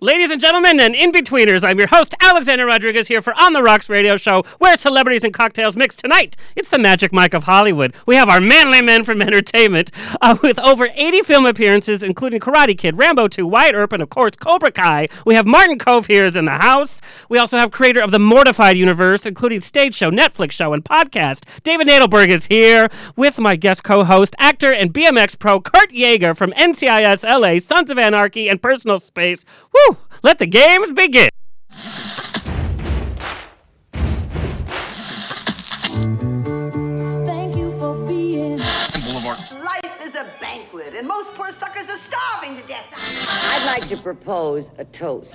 Ladies and gentlemen, and in betweeners, I'm your host, Alexander Rodriguez, here for On the Rocks radio show, where celebrities and cocktails mix tonight. It's the Magic Mike of Hollywood. We have our manly men from entertainment, uh, with over 80 film appearances, including Karate Kid, Rambo 2, Wyatt Earp, and of course, Cobra Kai. We have Martin Kove here is in the house. We also have creator of the Mortified universe, including stage show, Netflix show, and podcast. David Nadelberg is here with my guest co-host, actor and BMX pro Kurt Yaeger from NCIS LA, Sons of Anarchy, and Personal Space. Woo! Let the games begin. Thank you for being. Life is a banquet, and most poor suckers are starving to death. I'd like to propose a toast.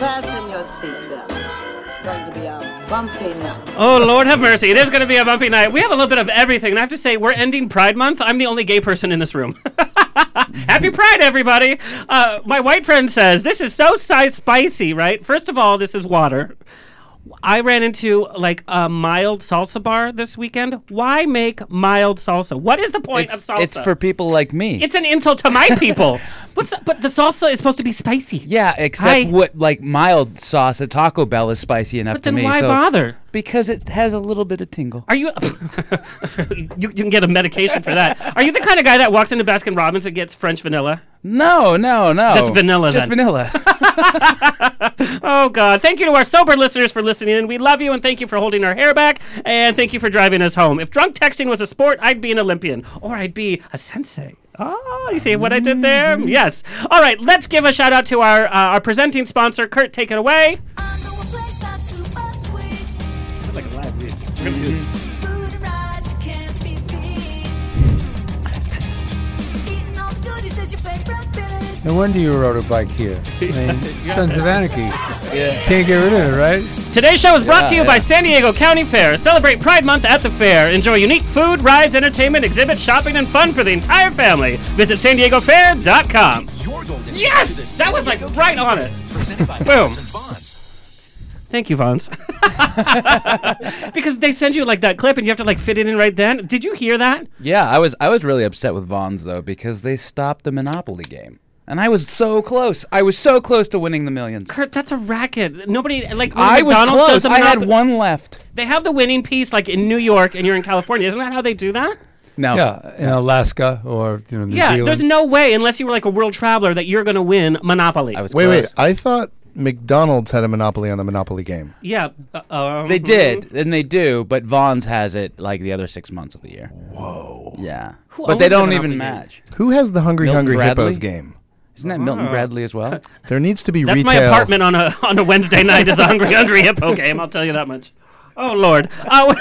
Fasten your seatbelts. It's going to be a bumpy night. Oh, Lord have mercy. It is going to be a bumpy night. We have a little bit of everything. And I have to say, we're ending Pride Month. I'm the only gay person in this room. Happy Pride, everybody. Uh, my white friend says, This is so si- spicy, right? First of all, this is water. I ran into like a mild salsa bar this weekend. Why make mild salsa? What is the point It's, of salsa? it's for people like me. It's an insult to my people. What's that? But the salsa is supposed to be spicy. yeah, except I- what like mild sauce at Taco Bell is spicy enough But to then me. why so bother? Because it has a little bit of tingle. Are you? you? You can get a medication for that. Are you the kind of guy that walks into Baskin Robbins and gets French vanilla? No, no, no. Just vanilla, Just then. vanilla. Oh God! Thank you to our sober listeners for listening in. We love you and thank you for holding our hair back and thank you for driving us home. If drunk texting was a sport, I'd be an Olympian or I'd be a sensei. Oh, you see what I did there? Yes. All right, let's give a shout out to our uh, our presenting sponsor, Kurt. Take it away. I biz. No wonder you rode a bike here. I mean, Sons of Anarchy. Can't get rid of it, right? Today's show is brought to you Yeah, by. San Diego County Fair. Celebrate Pride Month at the fair. Enjoy unique food, rides, entertainment, exhibits, shopping, and fun for the entire family. Visit san diego fair.com. Yes! That was like right on it. Boom. Thank you, Vons. because they send you like that clip and you have to like fit it in right then. Did you hear that? yeah, I was I was really upset with Vons though because they stopped the Monopoly game. And I was so close. I was so close to winning the millions. Kurt, that's a racket. Nobody like when I was close. does a I had one left. They have the winning piece like in New York and you're in California. Isn't that how they do that? No. Yeah, in Alaska or you know New Yeah, Zealand. there's no way unless you were like a world traveler that you're going to win Monopoly. I was Wait, close. wait. I thought McDonald's had a monopoly on the Monopoly game. Yeah. Uh, um, They did, and they do, but Vons has it like the other six months of the year. Whoa. Yeah. Who but they owns the don't Monopoly even game? match. Who has the Hungry Milton Hungry Bradley? Hippos game? Isn't that Milton Bradley as well? There needs to be That's retail. my apartment on a on a Wednesday night is the Hungry Hungry Hippo game. I'll tell you that much. Oh Lord. Uh,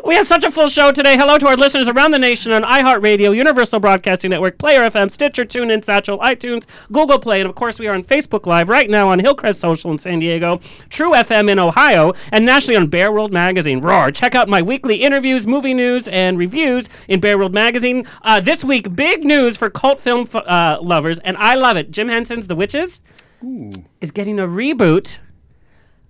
we have such a full show today. Hello to our listeners around the nation on iHeartRadio, Universal Broadcasting Network, Player FM, Stitcher, TuneIn, Satchel, iTunes, Google Play, and of course we are on Facebook Live right now on Hillcrest Social in San Diego, True FM in Ohio, and nationally on Bear World Magazine. Roar! Check out my weekly interviews, movie news, and reviews in Bear World Magazine. Uh, this week, big news for cult film f- uh, lovers, and I love it. Jim Henson's The Witches is getting a reboot.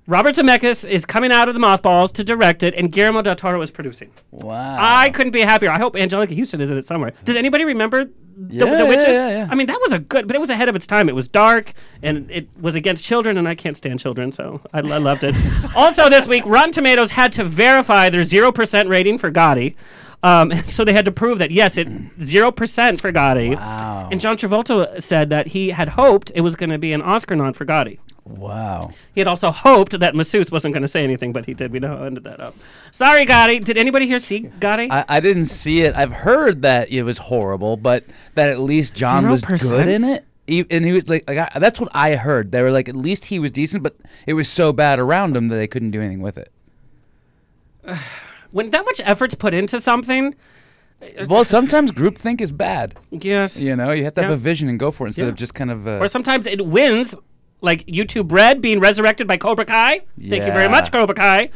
Robert Zemeckis is coming out of the mothballs to direct it, and Guillermo del Toro is producing. Wow. I couldn't be happier. I hope Anjelica Huston is in it somewhere. Does anybody remember the, Yeah, the Witches? yeah, yeah. I mean, that was a good, but it was ahead of its time. It was dark, and it was against children, and I can't stand children, so I, I loved it. also, this week, Rotten Tomatoes had to verify their 0% rating for Gotti. Um, so they had to prove that, yes, it 0% for Gotti. Wow. And John Travolta said that he had hoped it was going to be an Oscar nod for Gotti. Wow. He had also hoped that Masseuse wasn't going to say anything, but he did. We know how ended that up. Sorry, Gotti. Did anybody here see Gotti? I, I didn't see it. I've heard that it was horrible, but that at least John was 0%? good in it. He, and he was like, like I, that's what I heard. They were like, at least he was decent, but it was so bad around him that they couldn't do anything with it. when that much effort's put into something, Well, sometimes groupthink is bad. yes, You know, you have to have Yeah. a vision and go for it instead Yeah. of just kind of. Uh, or sometimes it wins, like YouTube Red being resurrected by Cobra Kai. Thank you very Yeah. much, Cobra Kai.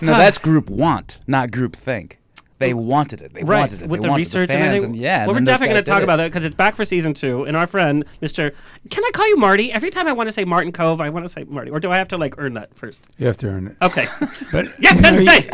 No, that's group want, not group think. They wanted it. They Right, wanted it. with they the wanted research the and fans everything. yeah. well, we're then those definitely going guys to talk did about that because it's back for season two. And our friend, Mr. Can I call you Marty? Every time I want to say Martin Kove, I want to say Marty. Or do I have to like earn that first? You have to earn it. Okay. But yes, you then say.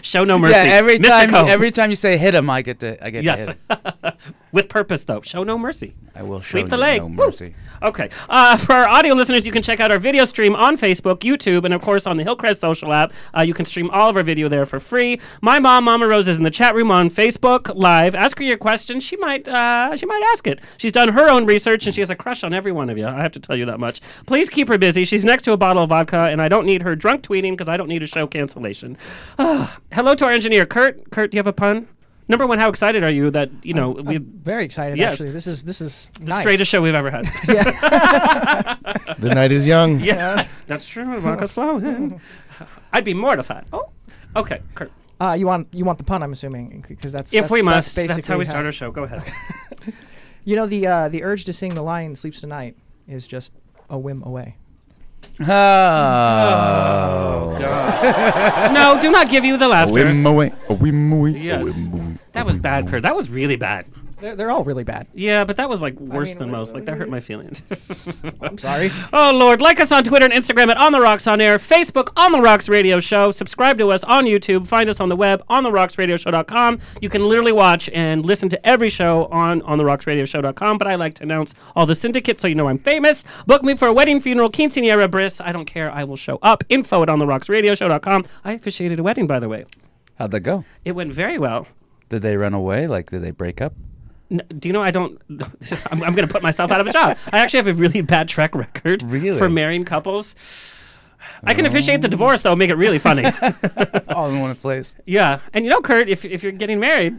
Show no mercy. Yeah, every Mr. time, Kove. every time you say hit him, I get to, I get Yes. to hit him. With purpose, though. Show no mercy. I will show Sweep the leg. no Woo. mercy. Okay. Uh, for our audio listeners, you can check out our video stream on Facebook, YouTube, and of course on the Hillcrest social app. Uh, you can stream all of our video there for free. My mom, Mama Rose, is in the chat room on Facebook Live. Ask her your question. She might, uh, she might ask it. She's done her own research and she has a crush on every one of you. I have to tell you that much. Please keep her busy. She's next to a bottle of vodka, and I don't need her drunk tweeting because I don't need a show cancellation. Hello to our engineer, Kurt. Kurt, do you have a pun? Number one, how excited are you that you know we I'm very excited. Yes. Actually, this is this is nice. straightest show we've ever had? The night is young. Yeah, that's true. Vodka's flowing. I'd be mortified. Oh, okay, Kurt. Uh, you want you want the pun? I'm assuming because that's If that's, we that's must, that's, basically how we start our show. Go ahead. You know the uh, the urge to sing the lion "Sleeps Tonight" is just a whim away. Oh. oh God No, do not give you the laughter. away. A whim away. Yes. That was bad, Kurt. That was really bad. They're, they're all really bad. Yeah, but that was like worse mean, than most. Like that hurt my feelings. I'm sorry. oh Lord, like us on Twitter and Instagram at On the Rocks on Air, Facebook On the Rocks Radio Show. Subscribe to us on YouTube. Find us on the web on the rocksradioshow.com. You can literally watch and listen to every show on on the rocksradioshow.com. But I like to announce all the syndicates so you know I'm famous. Book me for a wedding, funeral, quinceanera, bris. I don't care. I will show up. Info at on the rocksradioshow.com. I officiated a wedding, by the way. How'd that go? It went very well. Did they run away? Like, did they break up? Do you know I don't? I'm, I'm going to put myself out of a job. I actually have a really bad track record Really? for marrying couples. I can officiate the divorce though, and make it really funny. All in one place. yeah, and you know, Kurt, if if you're getting married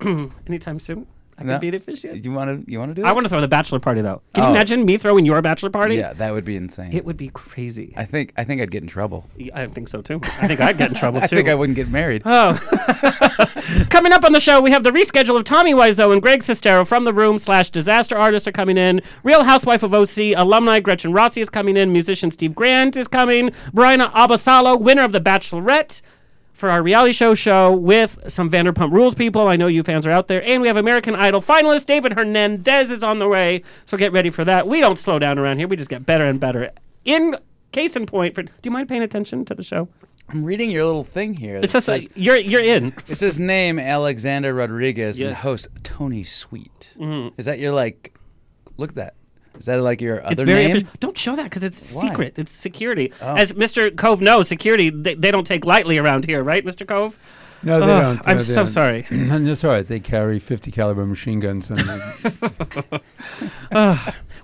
anytime soon, I No. could be the officiant. You want to? You want to do it? I want to throw the bachelor party though. Can you Oh. imagine me throwing your bachelor party? Yeah, that would be insane. It would be crazy. I think. I think I'd get in trouble. I, think so too. I think I'd get in trouble too. I think I wouldn't get married. Oh. coming up on the show, we have the reschedule of Tommy Wiseau and Greg Sestero from the room slash disaster artists are coming in. Real Housewife of OC alumni Gretchen Rossi is coming in. Musician Steve Grant is coming. Bryan Abasolo, winner of The Bachelorette, for our reality show show with some Vanderpump Rules people. I know you fans are out there. And we have American Idol finalist David Hernandez is on the way. So get ready for that. We don't slow down around here. We just get better and better. In case in point, for do you mind paying attention to the show? I'm reading your little thing here. It's that just uh, says- you're you're in. It says name Alexander Rodriguez and host Tony Sweet. Is that your like? Look at that. Is that like your other It's very name? official. Don't show that because it's Why? Oh. secret. It's security. Oh. As Mr. Kove knows, security they, they don't take lightly around here, right, Mr. Kove? No, they Ugh, don't. I'm no, they so don't. sorry. that's all right. They carry 50 caliber machine guns and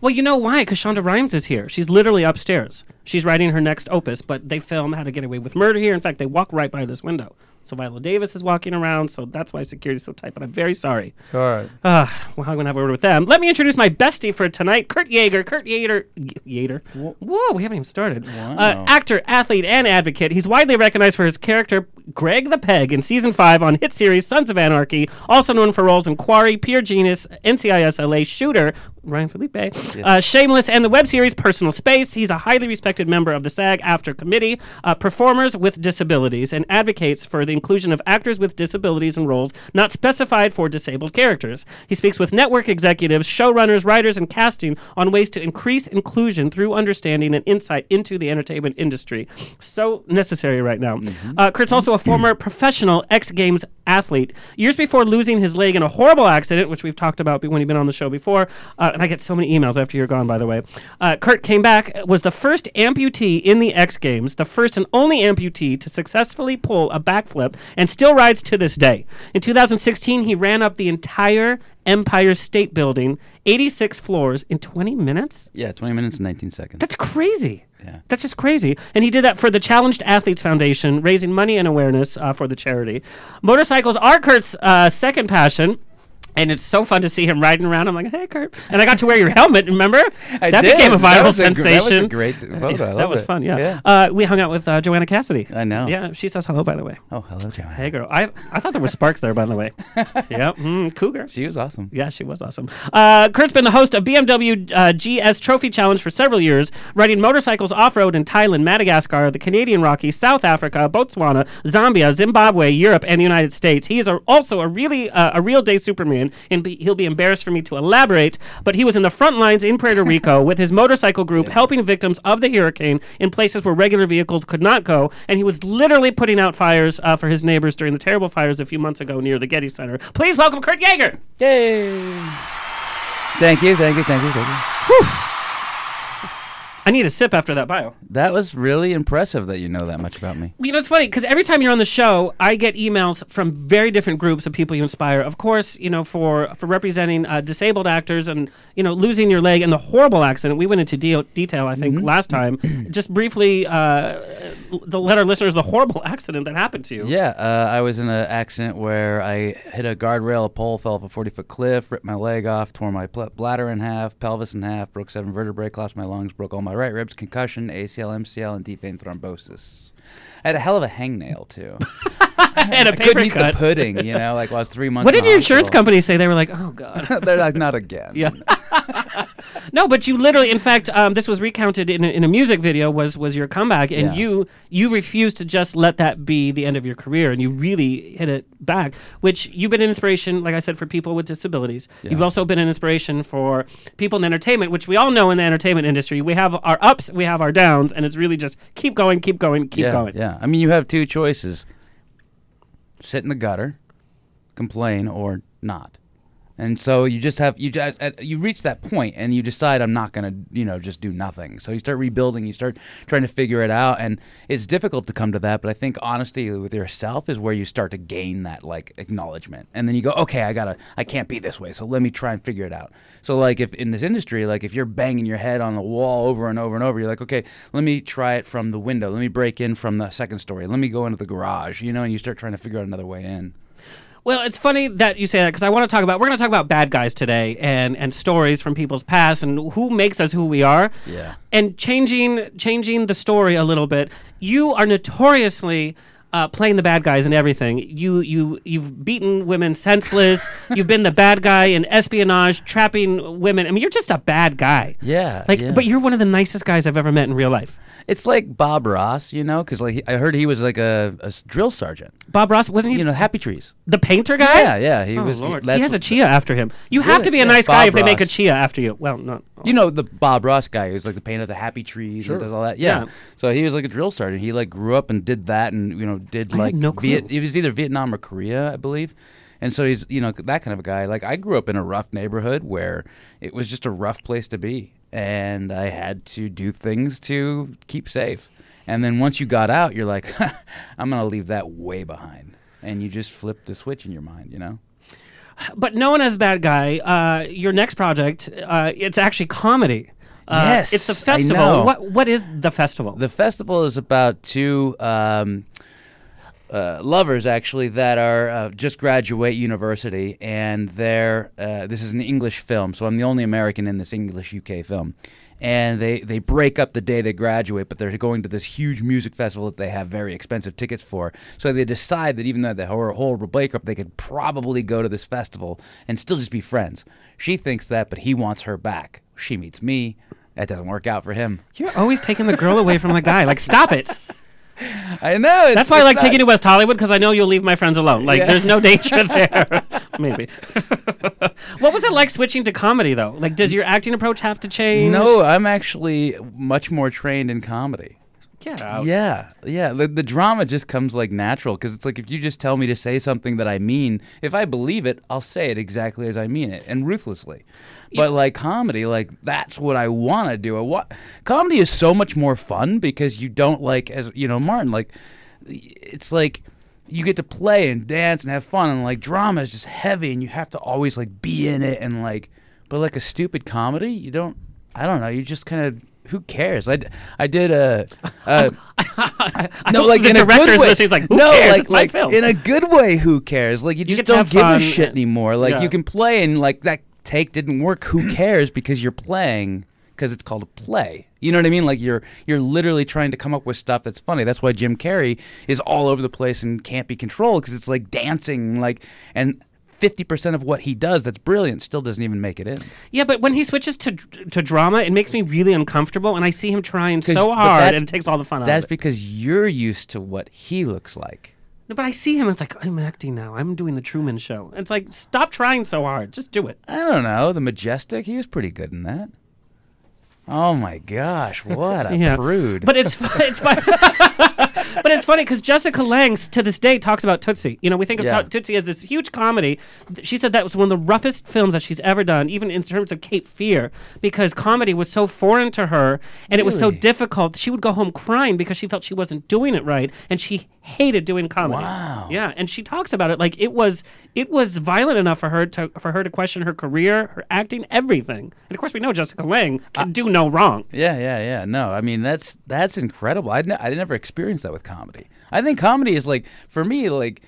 Well, you know why? Because Shonda Rhimes is here. She's literally upstairs. She's writing her next opus, but they film How to Get Away with Murder here. In fact, they walk right by this window. So Viola Davis is walking around, so that's why security's so tight. But I'm very sorry. it's all right. Uh, well, I'm going to have a word with them. Let me introduce my bestie for tonight, Kurt Yaeger. Kurt Yaeger. Yaeger. Whoa, we haven't even started. Uh, actor, athlete, and advocate. He's widely recognized for his character, Greg the Peg, in season five on hit series Sons of Anarchy, also known for roles in Quarry, Pure Genius, NCIS LA, Shooter, Ryan Phillippe, uh, Shameless, and the web series Personal Space. He's a highly respected member of the SAG-AFTRA committee, uh, performers with disabilities, and advocates for the inclusion of actors with disabilities in roles not specified for disabled characters. He speaks with network executives, showrunners, writers, and casting on ways to increase inclusion through understanding and insight into the entertainment industry. So necessary right now. Uh, Kurt's also a former professional X Games athlete. Years before losing his leg in a horrible accident, which we've talked about when you've been on the show before, uh, and I get so many emails after you're gone, by the way. Uh, Kurt came back, was the first amputee in the X Games, the first and only amputee to successfully pull a backflip, and still rides to this day. In 2016, he ran up the entire Empire State Building, 86 floors, in 20 minutes. Yeah, 20 minutes and 19 seconds. That's crazy. Yeah. That's just crazy. And he did that for the Challenged Athletes Foundation, raising money and awareness uh, for the charity. Motorcycles are Kurt's uh, second passion. And it's so fun to see him riding around. I'm like, hey, Kurt. And I got to wear your helmet, remember? I that did. became a That viral a gr- sensation. that was a great photo. I that was it. fun, yeah. Yeah. Uh, we hung out with uh, Joanna Cassidy. I know. Yeah, she says hello, by the way. Oh, hello, Joanna. Hey, girl. I, I thought there was sparks there, by the way. yep. Mm, cougar. She was awesome. Yeah, she was awesome. Uh, Kurt's been the host of BMW uh, GS Trophy Challenge for several years, riding motorcycles off road in Thailand, Madagascar, the Canadian Rockies, South Africa, Botswana, Zambia, Zimbabwe, Europe, and the United States. He is a, also a really uh, a real day Superman, and be, he'll be embarrassed for me to elaborate, but he was in the front lines in Puerto Rico with his motorcycle group, helping victims of the hurricane in places where regular vehicles could not go, and he was literally putting out fires uh, for his neighbors during the terrible fires a few months ago near the Getty Center. Please welcome Kurt Yaeger. Yay! Thank you, thank you, thank you, thank you. I need a sip after that bio. That was really impressive that you know that much about me. You know, it's funny because every time you're on the show, I get emails from very different groups of people you inspire. Of course, you know, for for representing uh, disabled actors and you know losing your leg and the horrible accident. We went into de- detail, I think, last time. Just briefly, uh, the let our listeners the horrible accident that happened to you. Yeah, uh, I was in an accident where I hit a guardrail, a pole, fell off a 40 foot cliff, ripped my leg off, tore my pl- bladder in half, pelvis in half, broke seven vertebrae, collapsed my lungs, broke all my right ribs, concussion, ACL, MCL, and deep vein thrombosis. I had a hell of a hangnail too. and a I paper couldn't eat cut. the pudding, you know, like while I was three months. What did your insurance company say? They were like, "Oh God." They're like, not again. Yeah. no, but you literally, in fact, um, this was recounted in a, in a music video. Was was your comeback, and Yeah. you you refused to just let that be the end of your career, and you really hit it back. Which you've been an inspiration, like I said, for people with disabilities. You've also been an inspiration for people in entertainment, which we all know in the entertainment industry. We have our ups, we have our downs, and it's really just keep going, keep going, keep yeah, going. Yeah. I mean, you have two choices sit in the gutter, complain, or not. And so you just have you just, you reach that point and you decide I'm not gonna you know just do nothing. So you start rebuilding, you start trying to figure it out, and it's difficult to come to that. But I think honesty with yourself is where you start to gain that like acknowledgement, and then you go, okay, I gotta I can't be this way, so let me try and figure it out. So like if in this industry, like if you're banging your head on the wall over and over and over, you're like, okay, let me try it from the window, let me break in from the second story, let me go into the garage, you know, and you start trying to figure out another way in. Well, it's funny that you say that because I want to talk about we're going to talk about bad guys today and and stories from people's past and who makes us who we are. Yeah. And changing changing the story a little bit. You are notoriously uh, playing the bad guys and everything. You you you've beaten women senseless. you've been the bad guy in espionage, trapping women. I mean, you're just a bad guy. Yeah, Like, yeah. but you're one of the nicest guys I've ever met in real life. It's like Bob Ross, you know, because like he, I heard he was like a, a, drill sergeant. Bob Ross wasn't he You know, Happy Trees. the painter guy? Yeah, yeah, he oh, was- he- Lord. He, that's has a chia after him. You have to be a Yeah, nice guy Bob if they make a chia after you. Well, not. You know the Bob Ross guy who's like the painter of the Happy Trees and does all that. Yeah. Yeah. So he was like a drill sergeant. He like grew up and did that, and you know did like no Viet. It was either Vietnam or Korea, I believe. And so he's you know that kind of a guy. Like I grew up in a rough neighborhood where it was just a rough place to be, and I had to do things to keep safe. And then once you got out, you're like, I'm gonna leave that way behind, and you just flip the switch in your mind, you know. but known as a bad guy, uh, your next project, uh, it's actually comedy. Uh, Yes, it's I festival. What what is the festival? The festival is about two um, uh, lovers actually that are uh, just graduate university, and they're uh, this is an English film, so I'm the only American in this English UK film. And they, they break up the day they graduate, but they're going to this huge music festival that they have very expensive tickets for. So they decide that even though they were a horrible breakup, they could probably go to this festival and still just be friends. She thinks that, but he wants her back. She meets me. That doesn't work out for him. You're always taking the girl away from the guy. Like, stop it. I know. It's, That's why I like not- taking you to West Hollywood because I know you'll leave my friends alone. Like, Yeah. there's no danger there. Maybe. what was it like switching to comedy though? Like, does your acting approach have to change? No, I'm actually much more trained in comedy. Get out. Yeah, yeah. The, the drama just comes like natural because it's like if you just tell me to say something that I mean, if I believe it, I'll say it exactly as I mean it and ruthlessly. But like comedy, like that's what I want to do. I wa- comedy is so much more fun because you don't like as you know Martin like it's like you get to play and dance and have fun and like drama is just heavy and you have to always like be in it and like but like a stupid comedy you don't I don't know you just kind of who cares? I, I did a, a no, like the in a good director's way. listening, like, who no, cares? like, It's like in a good way. Who cares? Like you get just don't give fun a shit anymore. Like yeah. you can play and like that take didn't work. Who cares? Because you're playing because it's called a play. You know what I mean? Like you're you're literally trying to come up with stuff that's funny. That's why Jim Carrey is all over the place and can't be controlled because it's like dancing like and. 50% of what he does that's brilliant still doesn't even make it in. Yeah, but when he switches to to drama, it makes me really uncomfortable, and I see him trying so hard, and it takes all the fun out That's of it. That's because you're used to what he looks like. No, but I see him. It's like I'm acting now. I'm doing the Truman Show. It's like stop trying so hard. Just do it. I don't know. The Majestic, he was pretty good in that. Oh my gosh, what a Yeah. prude. But it's it's fun. but it's funny because Jessica Lange to this day talks about Tootsie. You know, we think of Yeah. To- Tootsie as this huge comedy. She said that was one of the roughest films that she's ever done, even in terms of Cape Fear, because comedy was so foreign to her and it was so difficult. She would go home crying because she felt she wasn't doing it right, and she hated doing comedy. Wow. Yeah, and she talks about it like it was it was violent enough for her to for her to question her career, her acting, everything. And of course, we know Jessica Lange can do no wrong. yeah, yeah, yeah. No, I mean that's that's incredible. I ne- I never experienced that with comedy. I think comedy is like for me like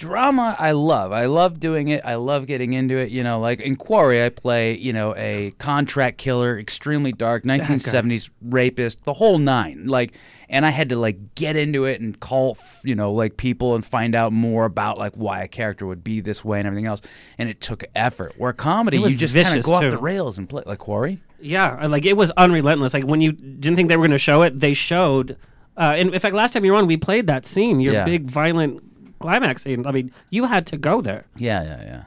drama I love. I love doing it. I love getting into it, you know, like in Quarry I play, you know, a contract killer, extremely dark 1970s rapist, the whole nine. Like and I had to like get into it and call, f- you know, like people and find out more about like why a character would be this way and everything else. And it took effort. Where comedy, you just kind of go off the rails and play like Quarry. Yeah, like it was unrelentless. Like when you didn't think they were going to show it, they showed. Uh, and in fact, last time you were on, we played that scene, your Yeah. big violent climax scene. I mean, you had to go there. Yeah, yeah, yeah.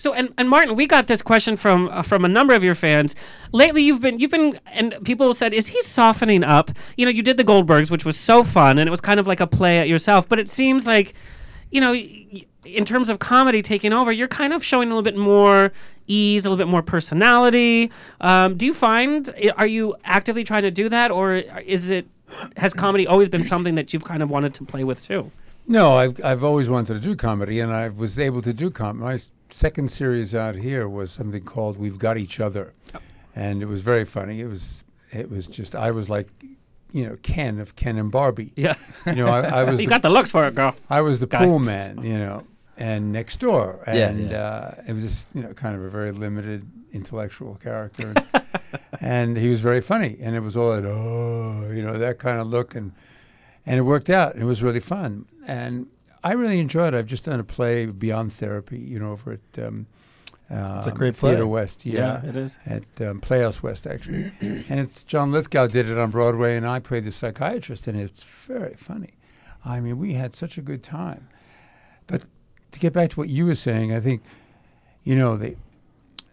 So, and, and Martin, we got this question from uh, from a number of your fans. Lately, you've been you've been and people said, is he softening up? You know, you did the Goldbergs, which was so fun, and it was kind of like a play at yourself. But it seems like, you know, y- in terms of comedy taking over, you're kind of showing a little bit more ease, a little bit more personality. Um, do you find are you actively trying to do that, or is it has comedy always been something that you've kind of wanted to play with too? No, I've I've always wanted to do comedy, and I was able to do comedy. My second series out here was something called "We've Got Each Other," oh. and it was very funny. It was it was just I was like, you know, Ken of Ken and Barbie. Yeah. You know, I, I was you the, got the looks for it, girl. I was the guy. pool man. You know, and next door, and yeah. Uh, it was just you know kind of a very limited intellectual character, and, and he was very funny, and it was all that oh, you know, that kind of look and and it worked out. and It was really fun, and I really enjoyed it. I've just done a play, Beyond Therapy, you know, over at um, uh, a great play. Theater. West. Yeah, Yeah, it is. at um, Playhouse West actually, and it's John Lithgow did it on Broadway, and I played the psychiatrist, and it's very funny. I mean, we had such a good time. But to get back to what you were saying, I think, you know, the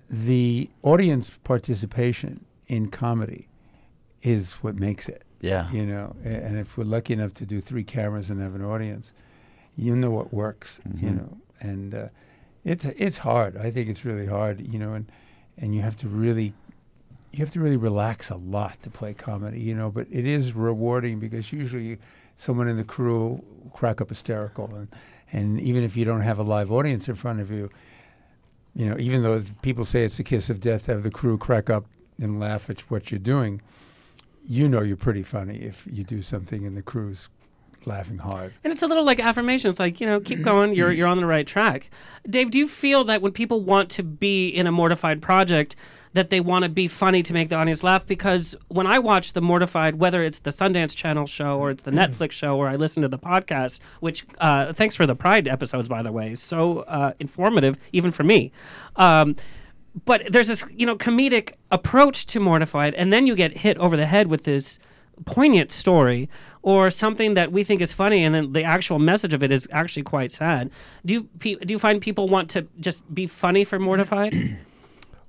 the audience participation in comedy is what makes it Yeah. you know and if we're lucky enough to do three cameras and have an audience you know what works you Mhm. know and uh, it's it's hard i think it's really hard you know and and you have to really you have to really relax a lot to play comedy you know but it is rewarding because usually someone in the crew will crack up hysterical and and even if you don't have a live audience in front of you you know even though people say it's the kiss of death to have the crew crack up and laugh at what you're doing you know you're pretty funny if you do something and the crew's laughing hard. And it's a little like affirmation. It's like, you know, keep going. You're you're on the right track. Dave, do you feel that when people want to be in a mortified project that they want to be funny to make the audience laugh because when I watch the Mortified, whether it's the Sundance Channel show or it's the Netflix show or I listen to the podcast, which uh, thanks for the Pride episodes by the way, so uh, informative even for me. Um, but there's this you know comedic approach to mortified and then you get hit over the head with this poignant story or something that we think is funny and then the actual message of it is actually quite sad do you pe- do you find people want to just be funny for mortified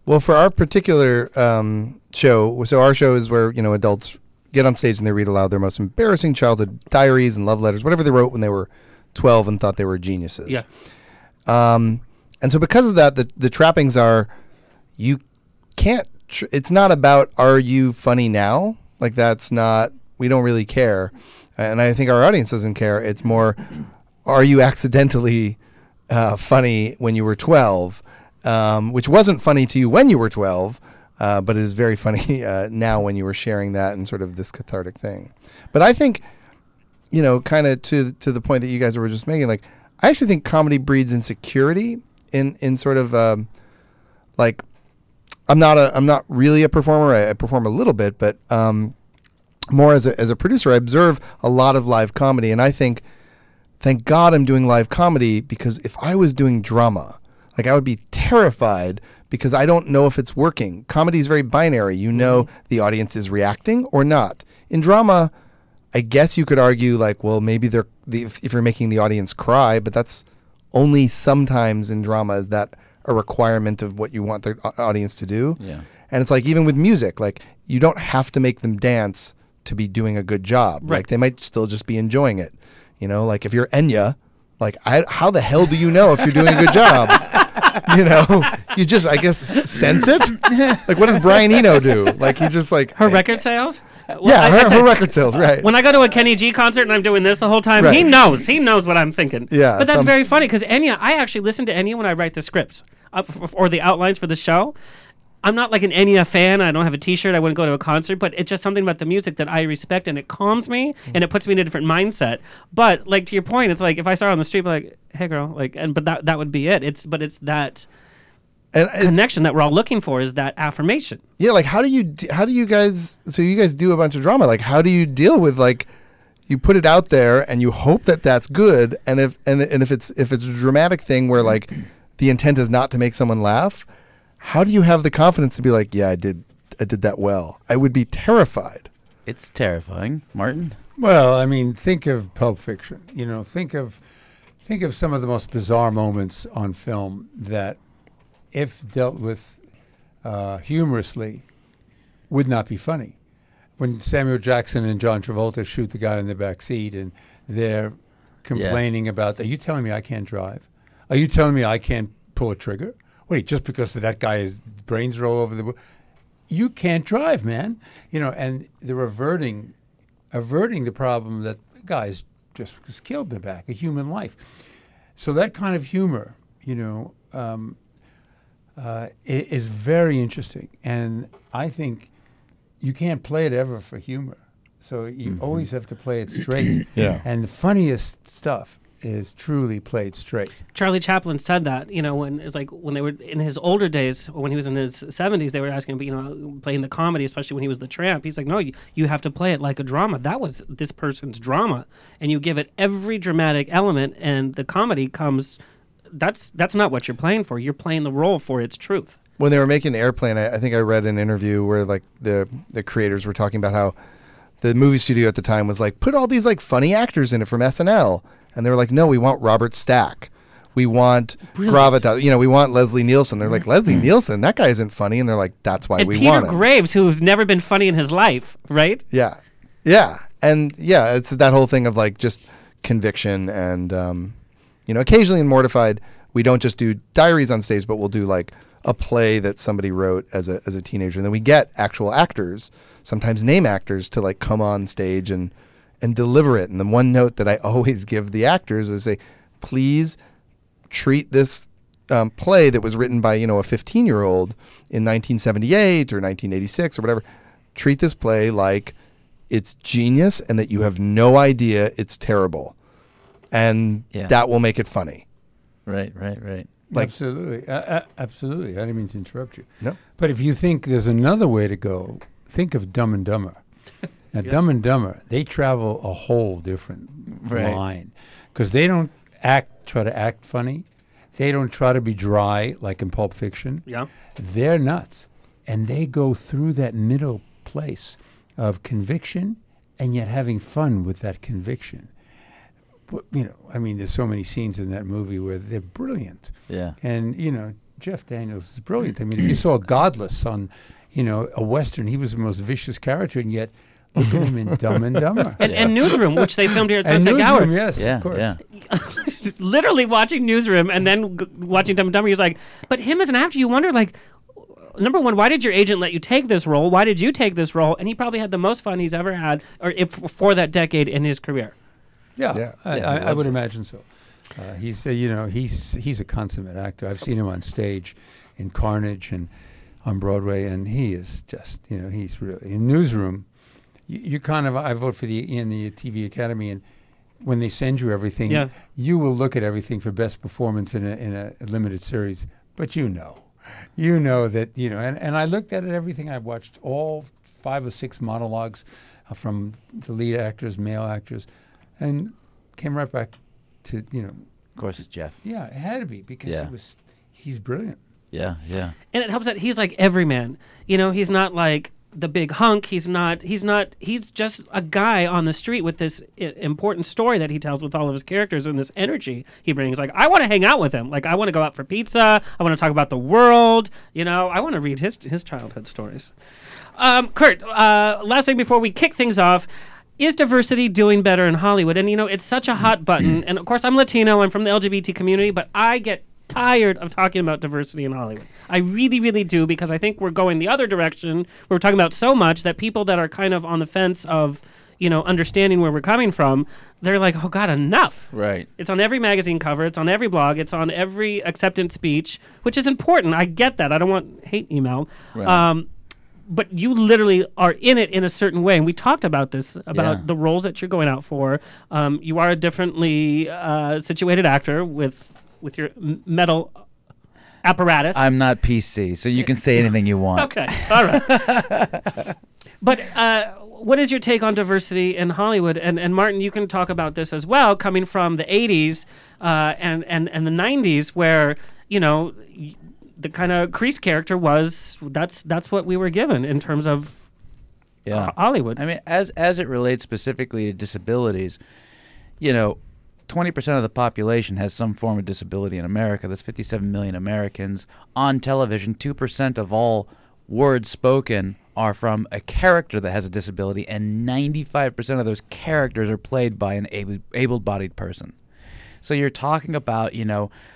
Well, for our particular um, show, so our show is where you know adults get on stage and they read aloud their most embarrassing childhood diaries and love letters, whatever they wrote when they were twelve and thought they were geniuses. yeah Um, and so because of that, the the trappings are you can't. Tr- it's not about are you funny now? Like that's not. We don't really care, and I think our audience doesn't care. It's more, are you accidentally uh, funny when you were twelve, um, which wasn't funny to you when you were twelve. uh, but it is very funny uh, now when you were sharing that and sort of this cathartic thing. But I think, you know, kind of to to the point that you guys were just making, like I actually think comedy breeds insecurity in in sort of um, like I'm not a I'm not really a performer. I, I perform a little bit, but um, more as a as a producer, I observe a lot of live comedy, and I think, thank God I'm doing live comedy because if I was doing drama, like I would be terrified because I don't know if it's working. Comedy is very binary. You know the audience is reacting or not. In drama, I guess you could argue like, well, maybe they're the, if, if you're making the audience cry, but that's only sometimes in drama is that a requirement of what you want the audience to do. Yeah. And it's like even with music, like you don't have to make them dance to be doing a good job. Right. Like they might still just be enjoying it. You know, like if you're Enya, like I, how the hell do you know if you're doing a good job? you know, you just I guess sense it. Like what does Brian Eno do? Like he's just like Her record sales? Well, Yeah, I- her, her a- record sales, right? When I go to a Kenny G concert and I'm doing this the whole time, he knows. He knows what I'm thinking. Yeah, But that's thumbs- very funny because Enya, I actually listen to Enya when I write the scripts uh, f- f- or the outlines for the show. I'm not like an Enya fan. I don't have a T-shirt. I wouldn't go to a concert, but it's just something about the music that I respect, and it calms me mm. and it puts me in a different mindset. But like to your point, it's like if I saw her on the street, like, "Hey, girl," like, and but that that would be it. It's but it's that and connection that we're all looking for is that affirmation. yeah, like how do you how do you guys? So you guys do a bunch of drama. Like how do you deal with like? You put it out there and you hope that that's good, and if and, and if it's if it's a dramatic thing where like the intent is not to make someone laugh, how do you have the confidence to be like, yeah, I did I did that well? I would be terrified. It's terrifying, Martin. Well, I mean, think of Pulp Fiction. You know, think of think of some of the most bizarre moments on film that, if dealt with uh, humorously, would not be funny. When Samuel Jackson and John Travolta shoot the guy in the back seat, and they're complaining about, "Are you telling me I can't drive? Are you telling me I can't pull a trigger? Wait, just because that guy's brains are all over the." You can't drive, man. You know, and they're averting averting the problem that the guy's just was killed in the back, a human life. So that kind of humor, you know, um, uh, is very interesting, and I think you can't play it ever for humor. So you always have to play it straight. Yeah. And the funniest stuff is truly played straight. Charlie Chaplin said that, you know, when it's like when they were in his older days, when he was in his 70s, they were asking him, you know, playing the comedy, especially when he was the tramp. He's like, no, you, you have to play it like a drama. That was this person's drama. And you give it every dramatic element, and the comedy comes. That's that's not what you're playing for. You're playing the role for its truth. when they were making Airplane, I, I think I read an interview where like the the creators were talking about how the movie studio at the time was like, put all these like funny actors in it from SNL, and they were like, no, we want Robert Stack, we want Gravitas, you know, we want Leslie Nielsen. They're like, Leslie Nielsen, that guy isn't funny, and they're like, that's why And we Peter want him. Graves, who's never been funny in his life, right? Yeah, yeah, and yeah, it's that whole thing of like just conviction and um, you know, occasionally in Mortified, we don't just do diaries on stage, but we'll do like a play that somebody wrote as a as a teenager, and then we get actual actors, sometimes name actors, to like come on stage and and deliver it. And the one note that I always give the actors is say, please treat this um, play that was written by you know a 15 year old in 1978 or 1986 or whatever treat this play like it's genius and that you have no idea it's terrible and Yeah. that will make it funny Right, right, right. Like- absolutely, uh, absolutely. I didn't mean to interrupt you. No. But if you think there's another way to go, think of Dumb and Dumber. Now, Dumb and Dumber, they travel a whole different Right. line because they don't act, try to act funny. They don't try to be dry like in Pulp Fiction. Yeah. They're nuts, and they go through that middle place of conviction and yet having fun with that conviction. Wh- You know, I mean, there's so many scenes in that movie where they're brilliant. Yeah. And you know, Jeff Daniels is brilliant. I mean, if you saw Godless on, you know, a western, he was the most vicious character, and yet look at him in Dumb and Dumber. And, and Newsroom, which they filmed here at And Sunset Gower. Newsroom, yes, Yeah, of course. yeah. literally watching Newsroom and then g- watching Dumb and Dumber. He was like, but him as an actor, you wonder like, number one, why did your agent let you take this role? Why did you take this role? And he probably had the most fun he's ever had, or if for that decade in his career. Yeah, Yeah. I, Yeah, I, I would it. imagine so. Uh, he's, uh, you know, he's he's a consummate actor. I've seen him on stage in Carnage and on Broadway, and he is just you know he's really in newsroom. You, you kind of I vote for the in the TV Academy, and when they send you everything, Yeah. you will look at everything for best performance in a in a limited series. But you know, you know that you know, and, and I looked at it everything. I watched all five or six monologues uh, from the lead actors, male actors, and came right back to you know, Of course, it's Jeff. yeah, it had to be because Yeah. he was he's brilliant. Yeah, yeah. and it helps that he's like every man. You know, he's not like the big hunk. He's not. He's not. He's just a guy on the street with this important story that he tells with all of his characters and this energy he brings. Like I want to hang out with him. Like I want to go out for pizza. I want to talk about the world. You know, I want to read his his childhood stories. Um, Kurt, uh, last thing before we kick things off. Is diversity doing better in Hollywood? And you know, it's such a hot button. And of course, I'm Latino. I'm from the LGBT community, but I get tired of talking about diversity in Hollywood. I really, really do because I think we're going the other direction. We're talking about so much that people that are kind of on the fence of, you know, understanding where we're coming from, they're like, oh God, enough. Right. It's on every magazine cover. It's on every blog. It's on every acceptance speech, which is important. I get that. I don't want hate email. Right. Um, but you literally are in it in a certain way, and we talked about this about Yeah. the roles that you're going out for. Um, you are a differently uh, situated actor with with your m- metal apparatus. I'm not PC, so you can say anything you want. Okay, all right. but uh, what is your take on diversity in Hollywood? And and Martin, you can talk about this as well, coming from the '80s uh, and and and the '90s, where you know the kind of Kreese character was that's that's what we were given in terms of Yeah. Hollywood. I mean, as as it relates specifically to disabilities, you know, twenty percent of the population has some form of disability in America. That's fifty-seven million Americans on television. Two percent of all words spoken are from a character that has a disability, and ninety-five percent of those characters are played by an able, able-bodied person. So you're talking about, you know, s-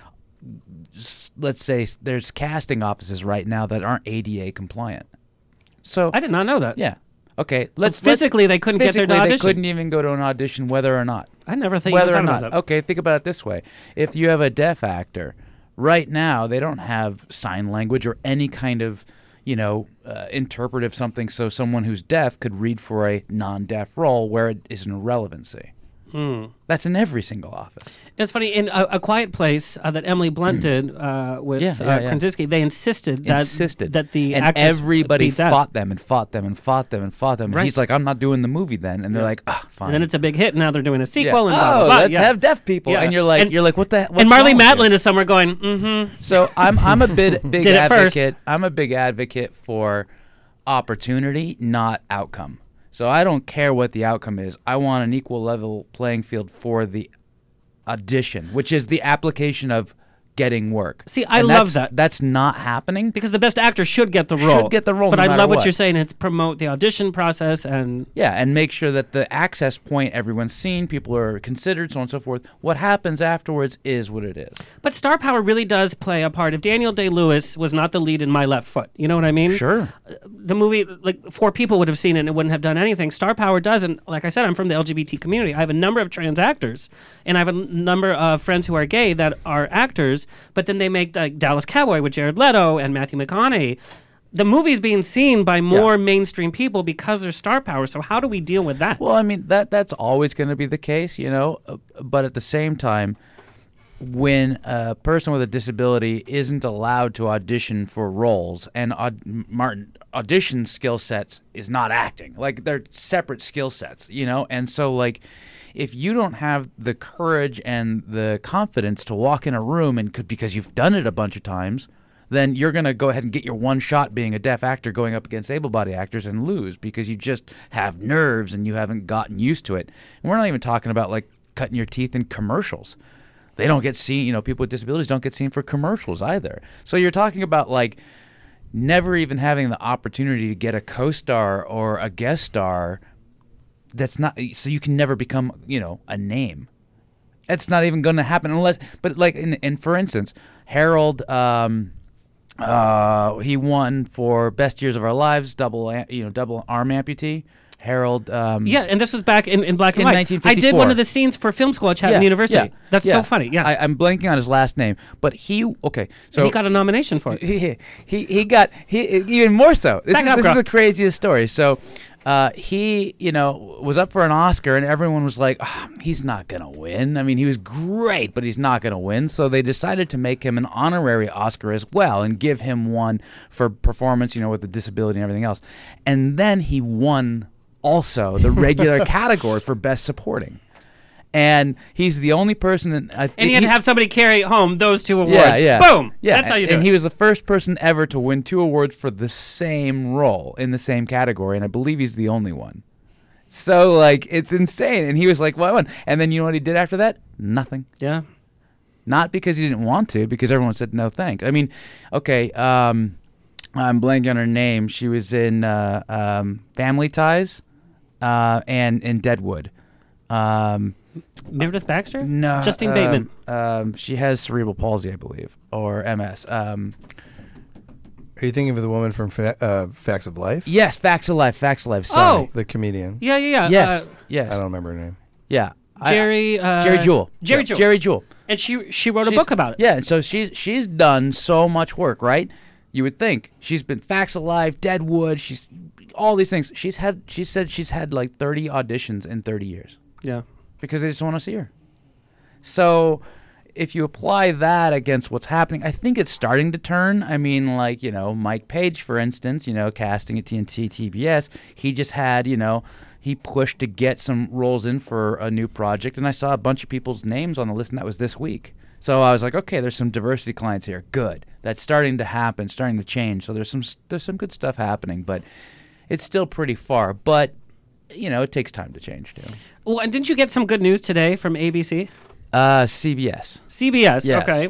let's say there's casting offices right now that aren't ADA compliant. So I did not know that. yeah. Okay. So let's physically they couldn't get there to physically they couldn't even go to an audition whether or not. I never think whether or not. Okay, think about it this way. If you have a deaf actor, right now they don't have sign language or any kind of, you know, uh, interpretive something so someone who's deaf could read for a non-deaf role where it is an irrelevancy. Hmm. That's in every single office. It's funny in a, a Quiet Place uh, that Emily Blunt did uh, with Yeah, uh, yeah, yeah. Krasinski. They insisted that insisted that the and everybody fought them and fought them and fought them and fought them. Right. And he's like, I'm not doing the movie then, and they're like, ah, fine. And then it's a big hit. Now they're doing a Yeah. sequel. And oh, blah, blah, blah. let's Yeah. have deaf people, Yeah. and you're like, And- you're like, what the? and Marlee? Matlin is somewhere going, mm-hmm. So I'm I'm a bit big Did it first. advocate. I'm a big advocate for opportunity, not outcome. So I don't care what the outcome is. I want an equal level playing field for the audition, which is the application of getting work. See, I And love that. That's not happening. Because the best actor should get the role. Should get the role But no I love what. what. you're saying. It's promote the audition process and Yeah, and make sure that the access point everyone's seen, people are considered, so on and so forth. What happens afterwards is what it is. But star power really does play a part. If Daniel Day Lewis was not the lead in My Left Foot, you know what I mean? Sure. Uh, the movie, like four people would have seen it and it wouldn't have done anything. Star power does, and like I said, I'm from the LGBT community. I have a number of trans actors, and I have a number of friends who are gay that are actors. But then they make like Dallas Cowboy with Jared Leto and Matthew McConaughey. The movie's being seen by more mainstream people because there's star power. So how do we deal with that? Well, I mean that that's always going to be the case, you know. uh, But at the same time, when a person with a disability isn't allowed to audition for roles, and aud- Martin audition skill sets is not acting, like they're separate skill sets, you know. And so, like, if you don't have the courage and the confidence to walk in a room and could because you've done it a bunch of times then you're going to go ahead and get your one shot being a deaf actor going up against able bodied actors and lose because you just have nerves and you haven't gotten used to it. And we're not even talking about like cutting your teeth in commercials. They don't get seen, you know, people with disabilities don't get seen for commercials either. So you're talking about like never even having the opportunity to get a co star or a guest star that's not, so you can never become, you know, a name. It's not even going to happen unless, but like, in, in for instance, Harold, um, uh, he won for best years of our lives, double, you know, double arm amputee. Harold. Um, Yeah, and this was back in, in black and In white. I did one of the scenes for film school at Chapman University. yeah, That's yeah. so funny. Yeah. I, I'm blanking on his last name, but he okay. So he got a nomination for it. he he he got he even more so. This Back is up, this girl. is the craziest story. So. Uh, he, you know, was up for an Oscar, and everyone was like, "Ah, "He's not gonna win." I mean, he was great, but he's not gonna win. So they decided to make him an honorary Oscar as well, and give him one for performance, you know, with the disability and everything else. And then he won also the regular category for Best Supporting. And he's the only person. In, I And think he had to have somebody carry home those two awards. yeah, yeah. Boom. Yeah. That's how you do and it. he was the first person ever to win two awards for the same role in the same category, and I believe he's the only one. So like it's insane. And he was like, Well, I won. And then you know what he did after that? Nothing. yeah. Not because he didn't want to, because everyone said no thanks. I mean, okay, um I'm blanking on her name. She was in uh, um, Family Ties uh, and in Deadwood. Um, Meredith Baxter? no, Justine um, Bateman. Um, she has cerebral palsy, I believe, or MS. Um, Are you thinking of the woman from Fa- uh, Facts of Life? yes, Facts of Life. Facts of Life. Sorry. Oh. The comedian. Yeah, yeah, yeah. Yes. Uh, yes. I don't remember her name. Yeah. I- Geri. Uh, Geri Jewell. Geri Yeah, Jewell. Geri Jewell. And she she wrote a book about it. Yeah, and so she's she's done so much work, right? You would think she's been Facts Alive, Life, Deadwood. She's all these things. She's had. She said she's had like 30 auditions in 30 years Yeah. Because they just want to see her. So if you apply that against what's happening, I think it's starting to turn. I mean, like, you know, Mike Page, for instance, you know, casting at TNT TBS, he just had, you know, he pushed to get some roles in for a new project, and I saw a bunch of people's names on the list, and that was this week. So I was like, okay, there's some diversity clients here. Good. That's starting to happen, starting to change. So there's some there's some good stuff happening, but it's still pretty far. But you know, it takes time to change too. Well, and didn't you get some good news today from ABC? Uh, CBS. CBS. Yes. Okay.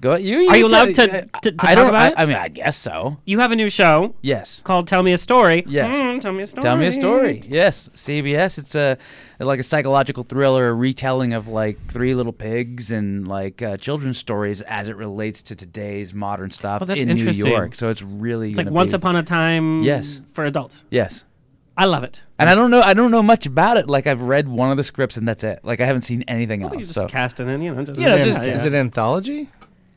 Go. You. Are you allowed to- to- to I talk about I, it? I mean, I guess so. You have a new show Yes. called Tell Me a Story. Yes. Mm, tell me a story. Tell me a story. Yes, CBS. It's a like a psychological thriller, a retelling of like Three Little Pigs and like uh, children's stories as it relates to today's modern stuff Oh, in New. York. So it's really It's like Once be- Upon a Time. Yes. For adults. Yes. I love it. And I don't know. I don't know much about it. Like I've read one of the scripts and that's it. Like I haven't seen anything Well, you else. just So cast it in, you know. Just, Yeah, yeah, just- yeah. Is it anthology?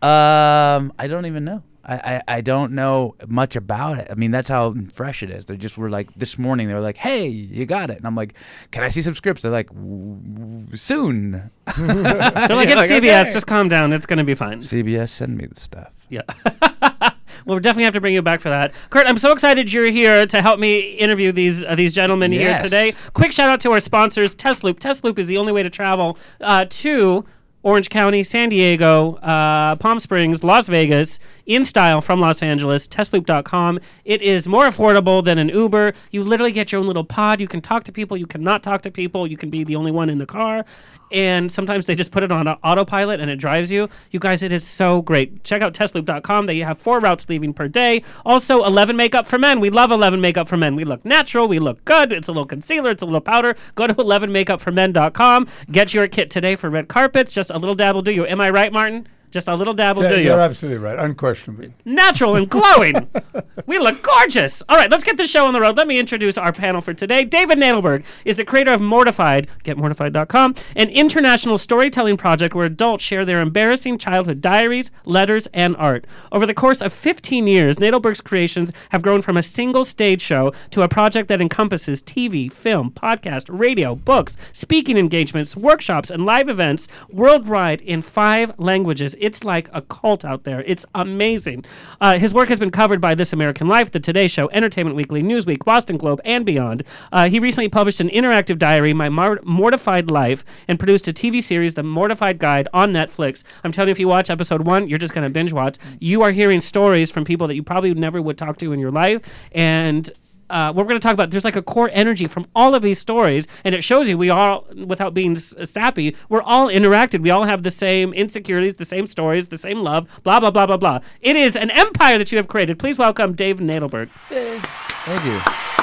Um, I don't even know. I, I, I don't know much about it. I mean, that's how fresh it is. They just were like this morning. They were like, "Hey, you got it," and I'm like, "Can I see some scripts?" They're like, "W- w- "Soon." They're like, You're it's like, CBS. okay. Just calm down. It's going to be fine. CBS, send me the stuff. Yeah. well, we'll definitely have to bring you back for that. Kurt, I'm so excited you're here to help me interview these uh, these gentlemen here today. Quick shout out to our sponsors, Tesloop. Tesloop is the only way to travel uh, to Orange County, San Diego, uh, Palm Springs, Las Vegas, in style from Los Angeles. Tesloop.com. It is more affordable than an Uber. You literally get your own little pod. You can talk to people. You cannot talk to people. You can be the only one in the car. And sometimes they just put it on autopilot and it drives you. You guys, it is so great. Check out tesloop.com. They have four routes leaving per day. Also, 11 makeup for men. We love 11 makeup for men. We look natural. We look good. It's a little concealer. It's a little powder. Go to 11makeupformen.com. Get your kit today for red carpets. Just a little dab will do you. Am I right, Martin? Just a little dab will Yeah, do you you're absolutely right, unquestionably. natural and glowing. we look gorgeous. All right, let's get the show on the road. Let me introduce our panel for today. David Nadelberg is the creator of Mortified, getmortified.com, an international storytelling project where adults share their embarrassing childhood diaries, letters, and art. Over the course of 15 years, Nadelberg's creations have grown from a single stage show to a project that encompasses TV, film, podcast, radio, books, speaking engagements, workshops, and live events worldwide in five languages. It's like a cult out there. It's amazing. Uh, his work has been covered by This American Life, The Today Show, Entertainment Weekly, Newsweek, Boston Globe, and beyond. Uh, he recently published an interactive diary, My Mortified Life, and produced a TV series, The Mortified Guide, on Netflix. I'm telling you, if you watch episode one, you're just going to binge watch. You are hearing stories from people that you probably never would talk to in your life, and uh, we're going to talk about, there's like a core energy from all of these stories, and it shows you we all, without being sappy, we're all interacted. We all have the same insecurities, the same stories, the same love, blah, blah, blah, blah, blah. It is an empire that you have created. Please welcome Dave Nadelberg. Thank you.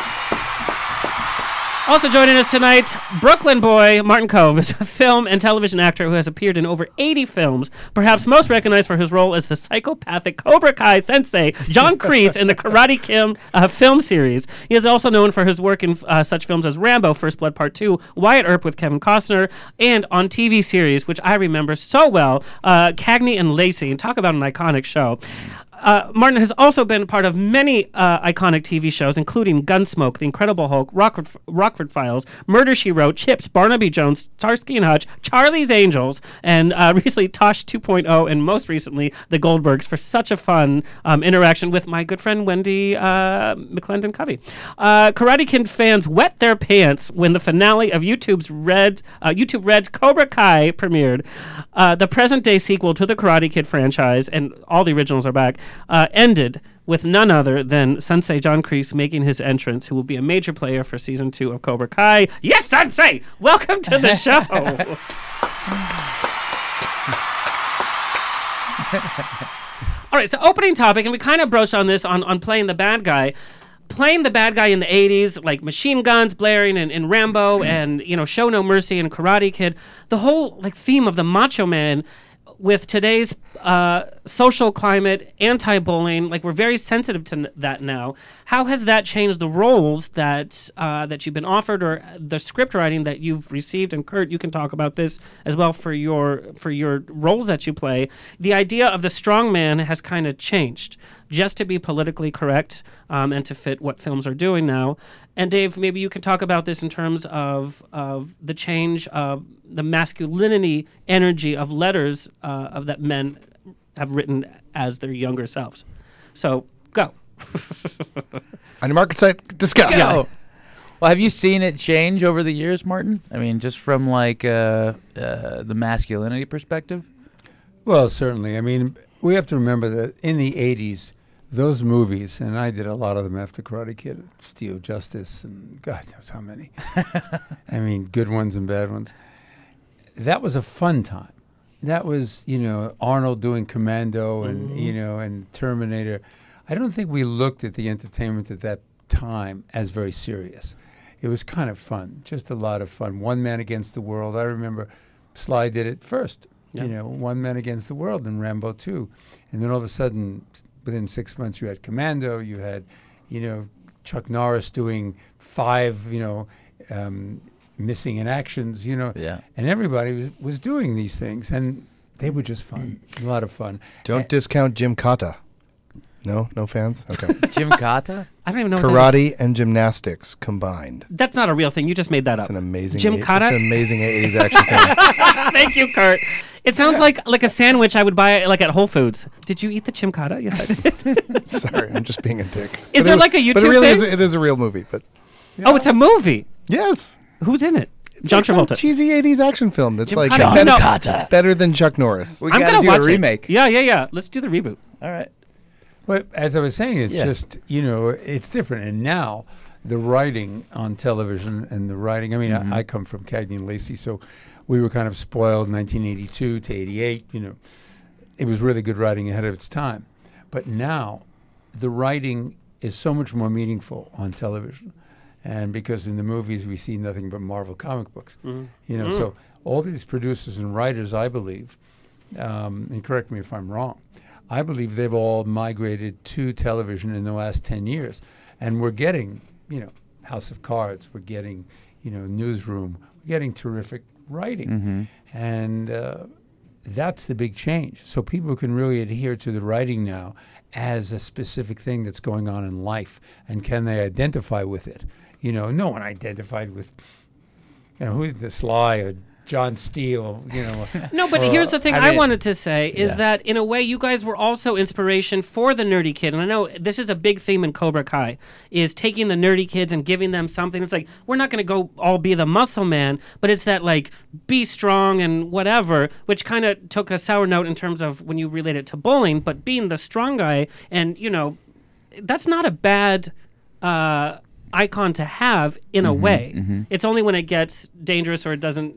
Also joining us tonight, Brooklyn boy Martin Kove is a film and television actor who has appeared in over 80 films, perhaps most recognized for his role as the psychopathic Cobra Kai sensei, John Kreese, in the Karate Kid uh, film series. He is also known for his work in uh, such films as Rambo, First Blood Part 2, Wyatt Earp with Kevin Costner, and on TV series, which I remember so well, uh, Cagney and Lacey. And talk about an iconic show. Uh, Martin has also been part of many uh, iconic TV shows, including Gunsmoke, The Incredible Hulk, Rockford, Rockford Files, Murder She Wrote, Chips, Barnaby Jones, Starsky and Hutch, Charlie's Angels, and uh, recently Tosh 2.0, and most recently The Goldbergs for such a fun um, interaction with my good friend Wendi uh, McLendon-Covey. Uh, Karate Kid fans wet their pants when the finale of YouTube's Red uh, YouTube Red's Cobra Kai premiered. The present day sequel to the Karate Kid franchise, and all the originals are back, uh, ended with none other than Sensei John Kreese making his entrance, who will be a major player for season two of Cobra Kai. Yes, Sensei! Welcome to the show. All right, so opening topic, and we kind of broached on this on, on playing the bad guy. Playing the bad guy in the 80s, like machine guns blaring in, in Rambo and, you know, Show No Mercy and Karate Kid, the whole like theme of the macho man with today's uh, social climate, anti-bullying, like we're very sensitive to n- that now. How has that changed the roles that uh, that you've been offered, or the script writing that you've received? And Kurt, you can talk about this as well for your for your roles that you play. The idea of the strong man has kind of changed, just to be politically correct um, and to fit what films are doing now. And Dave, maybe you can talk about this in terms of of the change of the masculinity energy of letters uh, of that men have written as their younger selves. So go. On your market site, discuss. Yeah. Well, have you seen it change over the years, Martin? I mean, just from like uh, uh, the masculinity perspective. Well, certainly. I mean, we have to remember that in the 80s, those movies, and I did a lot of them after Karate Kid, Steel Justice, and God knows how many. I mean, good ones and bad ones. That was a fun time. That was, you know, Arnold doing Commando and, mm-hmm. you know, and Terminator. I don't think we looked at the entertainment at that time as very serious. It was kind of fun, just a lot of fun. One man against the world. I remember Sly did it first. Yeah. You know, one man against the world and Rambo 2. And then all of a sudden, within six months, you had Commando, you had, you know, Chuck Norris doing five, you know, um, missing in actions, you know. Yeah. And everybody was, was doing these things, and they were just fun, a lot of fun. Don't discount Gymkata. No, no fans. Okay. Gymkata. I don't even know. what that is. Karate and gymnastics combined. That's not a real thing. You just made that up. It's an amazing. Jim eight- Kata. It's an amazing '80s action film. Thank you, Kurt. It sounds like like a sandwich I would buy like at Whole Foods. Did you eat the chimkata? Yes, I did. Sorry, I'm just being a dick. Is there like a YouTube? But YouTube it really thing? is. It is a real movie. But oh, it's a movie. yes, Who's in it? it's John like some Travolta. cheesy '80s action film that's like Kata. better, No. Kata. better than Chuck Norris. We I'm gotta gonna do watch a remake. It. Yeah, yeah, yeah. Let's do the reboot. All right. Well, as I was saying, it's Yeah. just you know it's different, and now the writing on television and the writing. I mean, I, mm-hmm. I come from Cagney and Lacey, so we were kind of spoiled. 1982 to 88, you know, it was really good writing ahead of its time. But now, the writing is so much more meaningful on television, and because in the movies we see nothing but Marvel comic books, mm-hmm. you know, mm-hmm. so all these producers and writers, I believe, um, and correct me if I'm wrong, I believe they've all migrated to television in the last 10 years. And we're getting, you know, House of Cards, we're getting, you know, Newsroom, we're getting terrific writing. And uh, that's the big change. So people can really adhere to the writing now as a specific thing that's going on in life. And can they identify with it? You know, no one identified with, you know, who's the Sly or John Steele, you know. No, but or- here's the thing I I, mean- wanted to say is Yeah. that in a way you guys were also inspiration for the nerdy kid. And I know this is a big theme in Cobra Kai is taking the nerdy kids and giving them something. It's like we're not going to go all be the muscle man, but it's that like be strong and whatever, which kind of took a sour note in terms of when you relate it to bullying, but being the strong guy and you know that's not a bad uh, icon to have in a way. It's only when it gets dangerous or it doesn't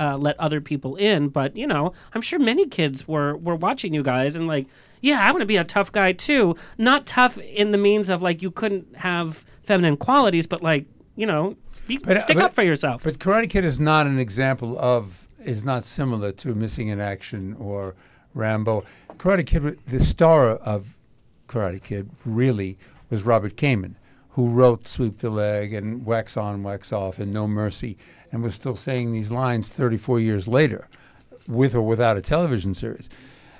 uh, let other people in. But you know, I'm sure many kids were were watching you guys and like, yeah, I want to be a tough guy too. Not tough in the means of like you couldn't have feminine qualities, but like you know, You But, stick but- up for yourself. But Karate Kid is not an example of, is not similar to Missing in Action or Rambo. Karate Kid, the star of Karate Kid really was Robert Kamen, who wrote Sweep the Leg and Wax On, Wax Off and No Mercy, and was still saying these lines 34 years later, with or without a television series.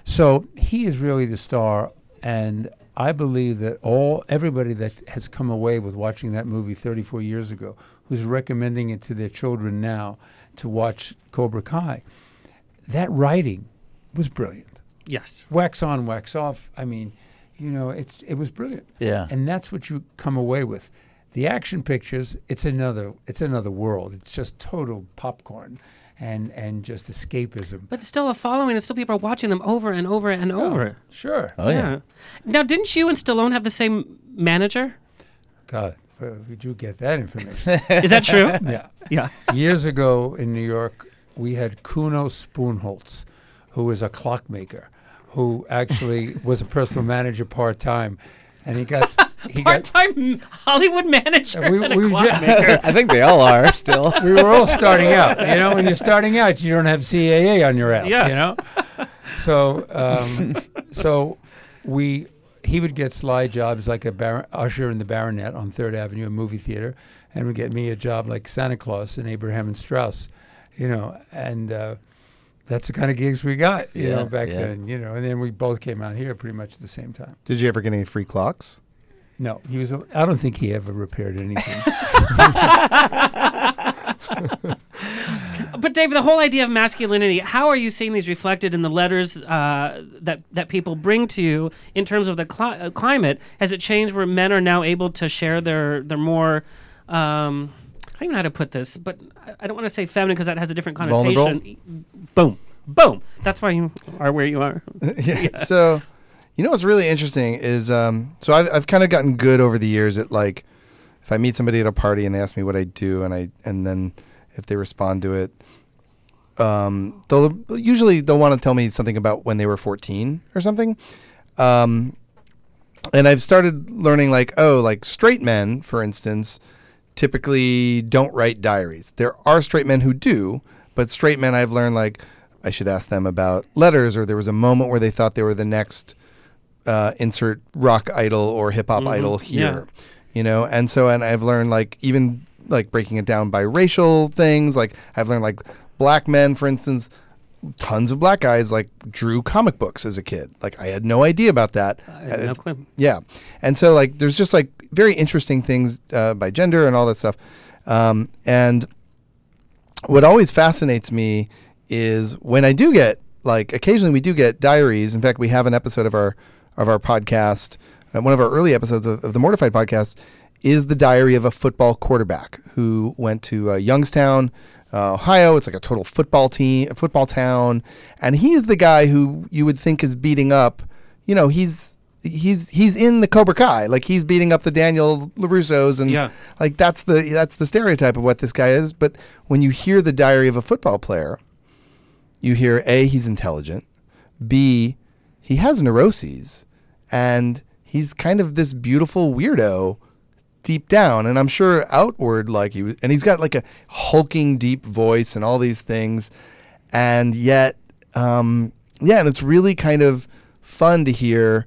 So he is really the star, and I believe that all everybody that has come away with watching that movie 34 years ago, who's recommending it to their children now to watch Cobra Kai, that writing was brilliant. yes. Wax on, wax off. I mean, you know, it's it was brilliant. Yeah. and that's what you come away with. The action pictures, it's another it's another world. It's just total popcorn, and and just escapism. But still a following, and still people are watching them over and over and oh, over. Sure. Oh yeah. Now, didn't you and Stallone have the same manager? God, where did you get that information? Is that true? yeah. yeah. Years ago in New York, we had Kuno Spoonholtz, who was a clockmaker, who actually was a personal manager part time, and he got he. Part-time Hollywood manager We- and a we ju- I think they all are still. We were all starting out, you know. When you're starting out, you don't have CAA on your ass, Yeah. you know. So, um, so we he would get sly jobs like a bar- usher in the Baronet on Third Avenue, a movie theater, and would get me a job like Santa Claus in Abraham and Straus, you know, and uh, that's the kind of gigs we got, you Yeah, know, back yeah. then, you know. And then we both came out here pretty much at the same time. Did you ever get any free clocks? No, he was. A, I don't think he ever repaired anything. But Dave, the whole idea of masculinity, how are you seeing these reflected in the letters uh, that that people bring to you in terms of the cli- uh, climate? Has it changed where men are now able to share their their more um, I don't even know how to put this, but I- I don't want to say feminine because that has a different connotation. Vulnerable? Boom, boom. That's why you are where you are. yeah. So, you know what's really interesting is um, so I've I've kind of gotten good over the years at like if I meet somebody at a party and they ask me what I do and I and then if they respond to it, um, they'll usually they'll want to tell me something about when they were 14 or something. Um, and I've started learning like oh like straight men for instance typically don't write diaries. There are straight men who do, but straight men I've learned like I should ask them about letters or there was a moment where they thought they were the next uh, insert rock idol or hip hop idol here. You know, and so and I've learned like even like breaking it down by racial things. Like I've learned like black men, for instance, tons of black guys like drew comic books as a kid. Like I had no idea about that. no clue. Yeah, and so like there's just like very interesting things uh, by gender and all that stuff. Um, and what always fascinates me is when I do get like occasionally we do get diaries. In fact, we have an episode of our of our podcast, uh, one of our early episodes of, of the Mortified podcast, is the diary of a football quarterback who went to uh, Youngstown, uh, Ohio. It's like a total football team, a football town, and he's the guy who you would think is beating up. You know, he's he's he's in the Cobra Kai, like he's beating up the Daniel LaRussos, and Yeah. like that's the that's the stereotype of what this guy is. But when you hear the diary of a football player, you hear a he's intelligent, b he has neuroses, and he's kind of this beautiful weirdo deep down. And i'm sure outward like he was and he's got like a hulking deep voice and all these things. And yet um yeah and it's really kind of fun to hear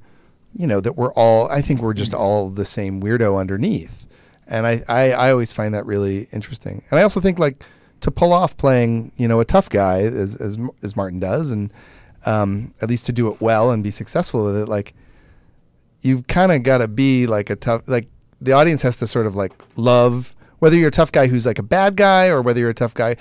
you know that we're all i think we're just all the same weirdo underneath. And i i, I always find that really interesting. And i also think like to pull off playing you know a tough guy as as, as martin does and um, at least to do it well and be successful with it like you've kind of got to be like a tough like the audience has to sort of like love whether you're a tough guy who's like a bad guy or whether you're a tough guy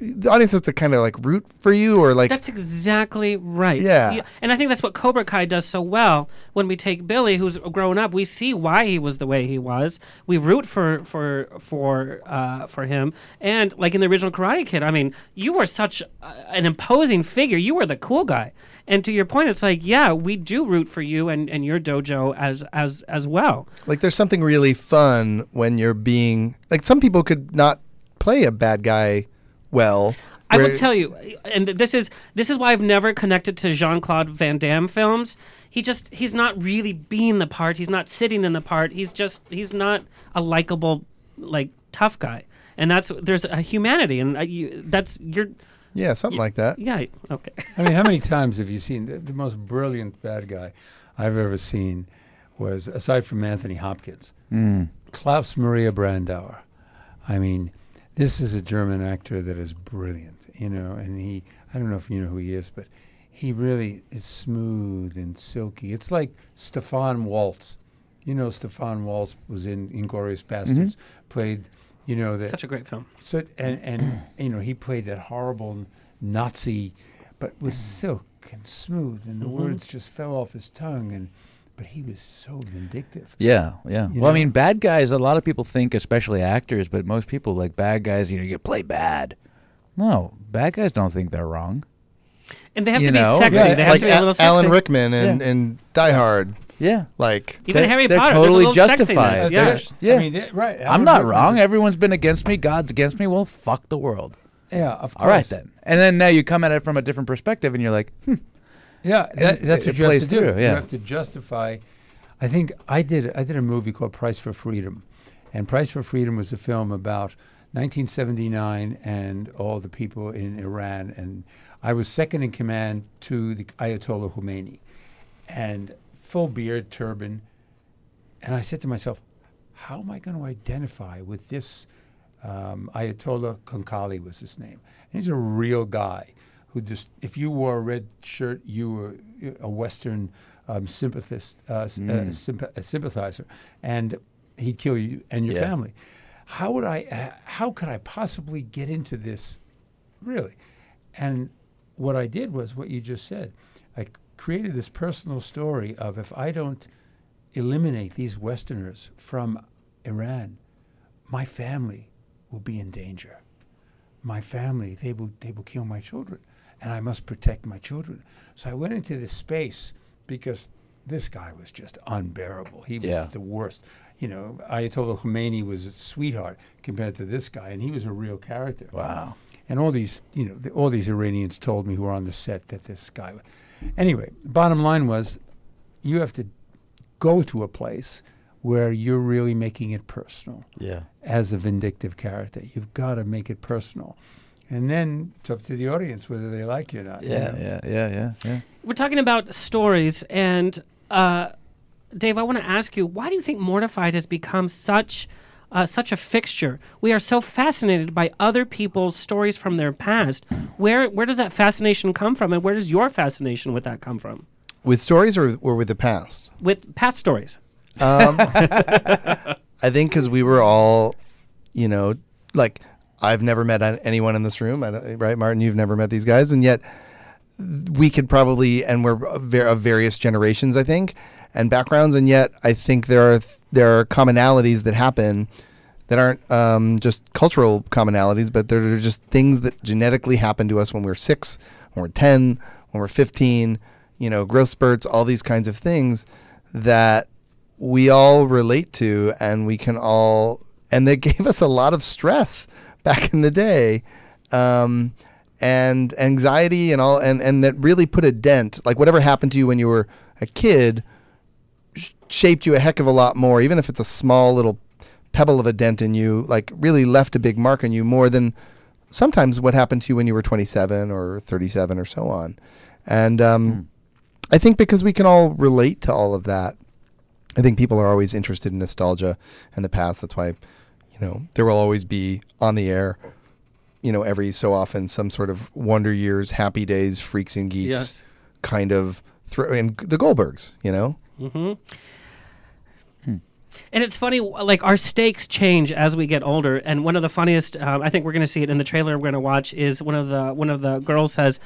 the audience has to kind of like root for you or like That's exactly right. Yeah. And I think that's what Cobra Kai does so well. When we take Billy, who's grown up, we see why he was the way he was. We root for for for uh, for him. And like in the original Karate Kid, I mean, you were such an imposing figure. You were the cool guy. And to your point, it's like, yeah, we do root for you and, and your dojo as as as well. like there's something really fun when you're being like some people could not play a bad guy well I where- will tell you, and this is this is why I've never connected to Jean Claude Van Damme films. He just he's not really being the part. He's not sitting in the part. He's just he's not a likable like tough guy. and that's there's a humanity, and uh, you, that's you're Yeah, something like that. yeah okay. I mean, how many times have you seen the, the most brilliant bad guy I've ever seen was, aside from Anthony Hopkins, Klaus Maria Brandauer. I mean, this is a German actor that is brilliant, you know, and he, I don't know if you know who he is, but he really is smooth and silky. It's like Stefan Waltz. You know, Stefan Waltz was in Inglourious Basterds, played, you know, the, Such a great film. so and and you know he played that horrible Nazi, but with silk and smooth, and the Mm-hmm. words just fell off his tongue. And but he was so vindictive. Yeah, yeah. You well, I mean, bad guys. A lot of people think, especially actors, but most people like bad guys. You know, you play bad. No, bad guys don't think they're wrong. And they have You to be sexy. yeah, they have like to be a little sexy. Alan Rickman and, and Die Hard. Yeah, Like, Even They're- Harry they're Potter. totally a justified. sexiness, That's Yeah. Yeah. I mean, yeah, right. I'm Alan not Rickman's wrong. a- Everyone's been against me. God's against me. Well, fuck the world. yeah, of course. All right then. And then now you come at it from a different perspective, and you're like, hmm, Yeah, that, that's it- what it you have to do. through, yeah. You have to justify. I think I did. I did a movie called Price for Freedom, and Price for Freedom was a film about 1979 and all the people in Iran. And I was second in command to the Ayatollah Khomeini, and full beard, turban. And I said to myself, how am I going to identify with this um, Ayatollah Khalkhali was his name. And he's a real guy who just, if you wore a red shirt, you were a Western um, sympathist, uh, uh, sympa- a sympathizer, and he'd kill you and your Yeah. family. How would I? h- How could I possibly get into this? Really, and what I did was what you just said. I created this personal story of if I don't eliminate these Westerners from Iran, my family will be in danger. My family, they will, they will kill my children, and I must protect my children. So I went into this space because this guy was just unbearable. He was Yeah. the worst. You know, Ayatollah Khomeini was a sweetheart compared to this guy, and he was a real character. wow. And all these, you know, the, all these Iranians told me who were on the set that this guy. Was. Anyway, bottom line was, you have to go to a place where you're really making it personal Yeah. as a vindictive character. You've got to make it personal, and then it's up to the audience whether they like you or not. you Yeah, know? yeah, yeah, yeah, yeah. We're talking about stories, and uh, Dave, I want to ask you, why do you think Mortified has become such uh, such a fixture? We are so fascinated by other people's stories from their past. Where where does that fascination come from, and where does your fascination with that come from? with stories or, or with the past? With past stories. I think because we were all, you know, like I've never met anyone in this room, right, Martin? You've never met these guys, and yet we could probably, and we're of various generations, I think, and backgrounds, and yet I think there are there are commonalities that happen that aren't um, just cultural commonalities, but they're just things that genetically happen to us when we're six, when we're ten, when we're fifteen. You know, growth spurts, all these kinds of things that we all relate to and we can all and they gave us a lot of stress back in the day um, and anxiety and all and and that really put a dent. Like whatever happened to you when you were a kid sh- shaped you a heck of a lot more even if it's a small little pebble of a dent in you like really left a big mark on you more than sometimes what happened to you when you were 27 or 37 or so on. And um, i think because we can all relate to all of that I think people are always interested in nostalgia and the past. That's why, you know, there will always be on the air, you know, every so often some sort of Wonder Years, Happy Days, Freaks and Geeks Yes. kind of throw and the Goldbergs, you know. And it's funny, like our stakes change as we get older. And one of the funniest, um, I think we're going to see it in the trailer we're going to watch, is one of the one of the girls says,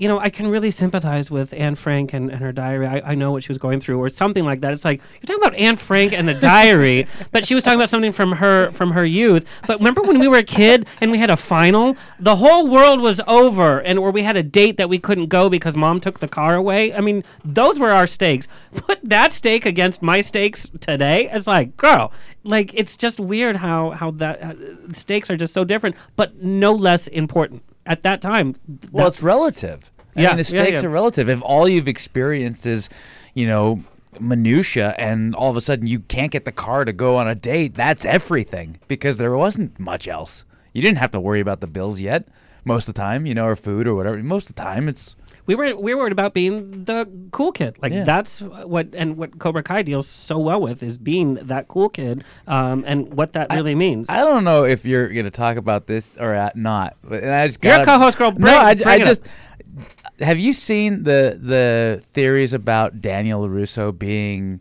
"You know, I can really sympathize with Anne Frank and, and her diary. I, I know what she was going through, or something like that." It's like you're talking about Anne Frank and the diary, but she was talking about something from her from her youth. But remember when we were a kid and we had a final, the whole world was over, and or we had a date that we couldn't go because mom took the car away. I mean, those were our stakes. Put that stake against my stakes today. It's like, girl, like it's just weird how how that uh, stakes are just so different, but no less important at that time. Well, it's relative. I Yeah, mean, the yeah, stakes yeah. are relative. If all you've experienced is, you know, minutia, and all of a sudden you can't get the car to go on a date, that's everything because there wasn't much else. You didn't have to worry about the bills yet. Most of the time, you know, or food or whatever. Most of the time, it's We were we were worried about being the cool kid. Like Yeah. that's what and what Cobra Kai deals so well with is being that cool kid, um, and what that really means. I don't know if you're gonna talk about this or not, but and I just You're a co-host, girl. no, I, bring I it up. just have you seen the the theories about Daniel LaRusso being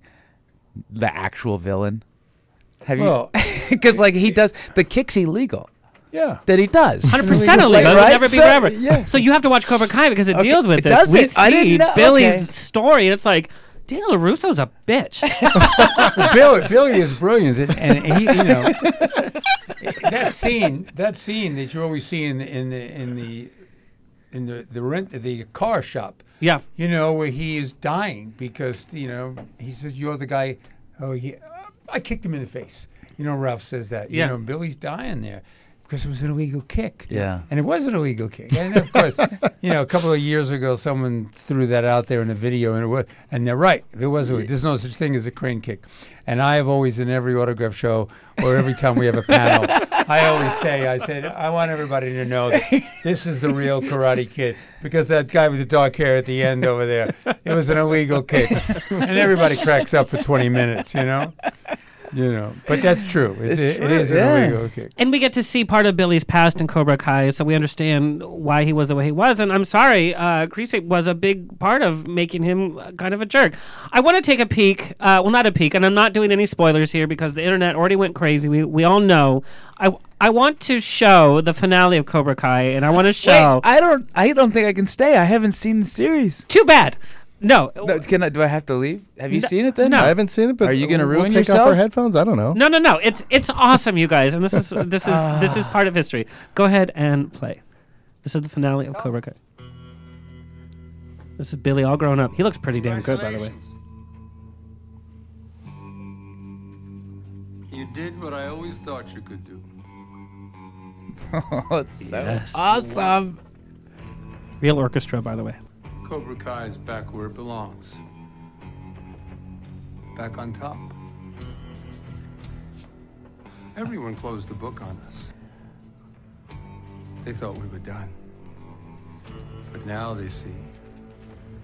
the actual villain? Have Well- you? Because like he does the kick's illegal Yeah. that he does. Hundred percent Like, illegal. It'll right? never be So- forever. yeah. So you have to watch Cobra Kai because it Okay, deals with it this. we it? I didn't see know- Billy's okay. story, and it's like Daniel Russo's a bitch. Billy, Billy is brilliant, and, and he, you know, that scene, that scene that you always see in the in the in the in the the rent the car shop. yeah. You know where he is dying because you know he says you're the guy. Oh, he, I kicked him in the face. You know, Ralph says that. Yeah. You know, Billy's dying there because it was an illegal kick. Yeah. and it was an illegal kick. And of course, you know, a couple of years ago, someone threw that out there in a video, and it was, and they're right. It was, a- there's no such thing as a crane kick. And I have always, in every autograph show or every time we have a panel, I always say, I said, I want everybody to know that this is the real Karate Kid because that guy with the dark hair at the end over there, it was an illegal kick, and everybody cracks up for 20 minutes, you know. You know, but that's true. It's, It's it, it true, is yeah. an illegal kick. And we get to see part of Billy's past in Cobra Kai, so we understand why he was the way he was. And I'm sorry, uh, Kreese was a big part of making him uh, kind of a jerk. I want to take a peek. Uh, well, not a peek, and I'm not doing any spoilers here because the internet already went crazy. We we all know. I I want to show the finale of Cobra Kai, and I want to show. Wait, I don't. I don't think I can stay. I haven't seen the series. Too bad. No. No, can I? Do I have to leave? Have you No- seen it then? no. I haven't seen it, but Are you gonna we'll ruin take off our headphones? I don't know. No, no, no. It's it's awesome, you guys, and this is this is this is part of history. Go ahead and play. This is the finale of Cobra Kai. This is Billy all grown up. He looks pretty damn good, by the way. You did what I always thought you could do. Oh, it's so Yes. awesome. Real orchestra, by the way. Cobra Kai is back where it belongs. Back on top. Everyone closed the book on us. They thought we were done. But now they see.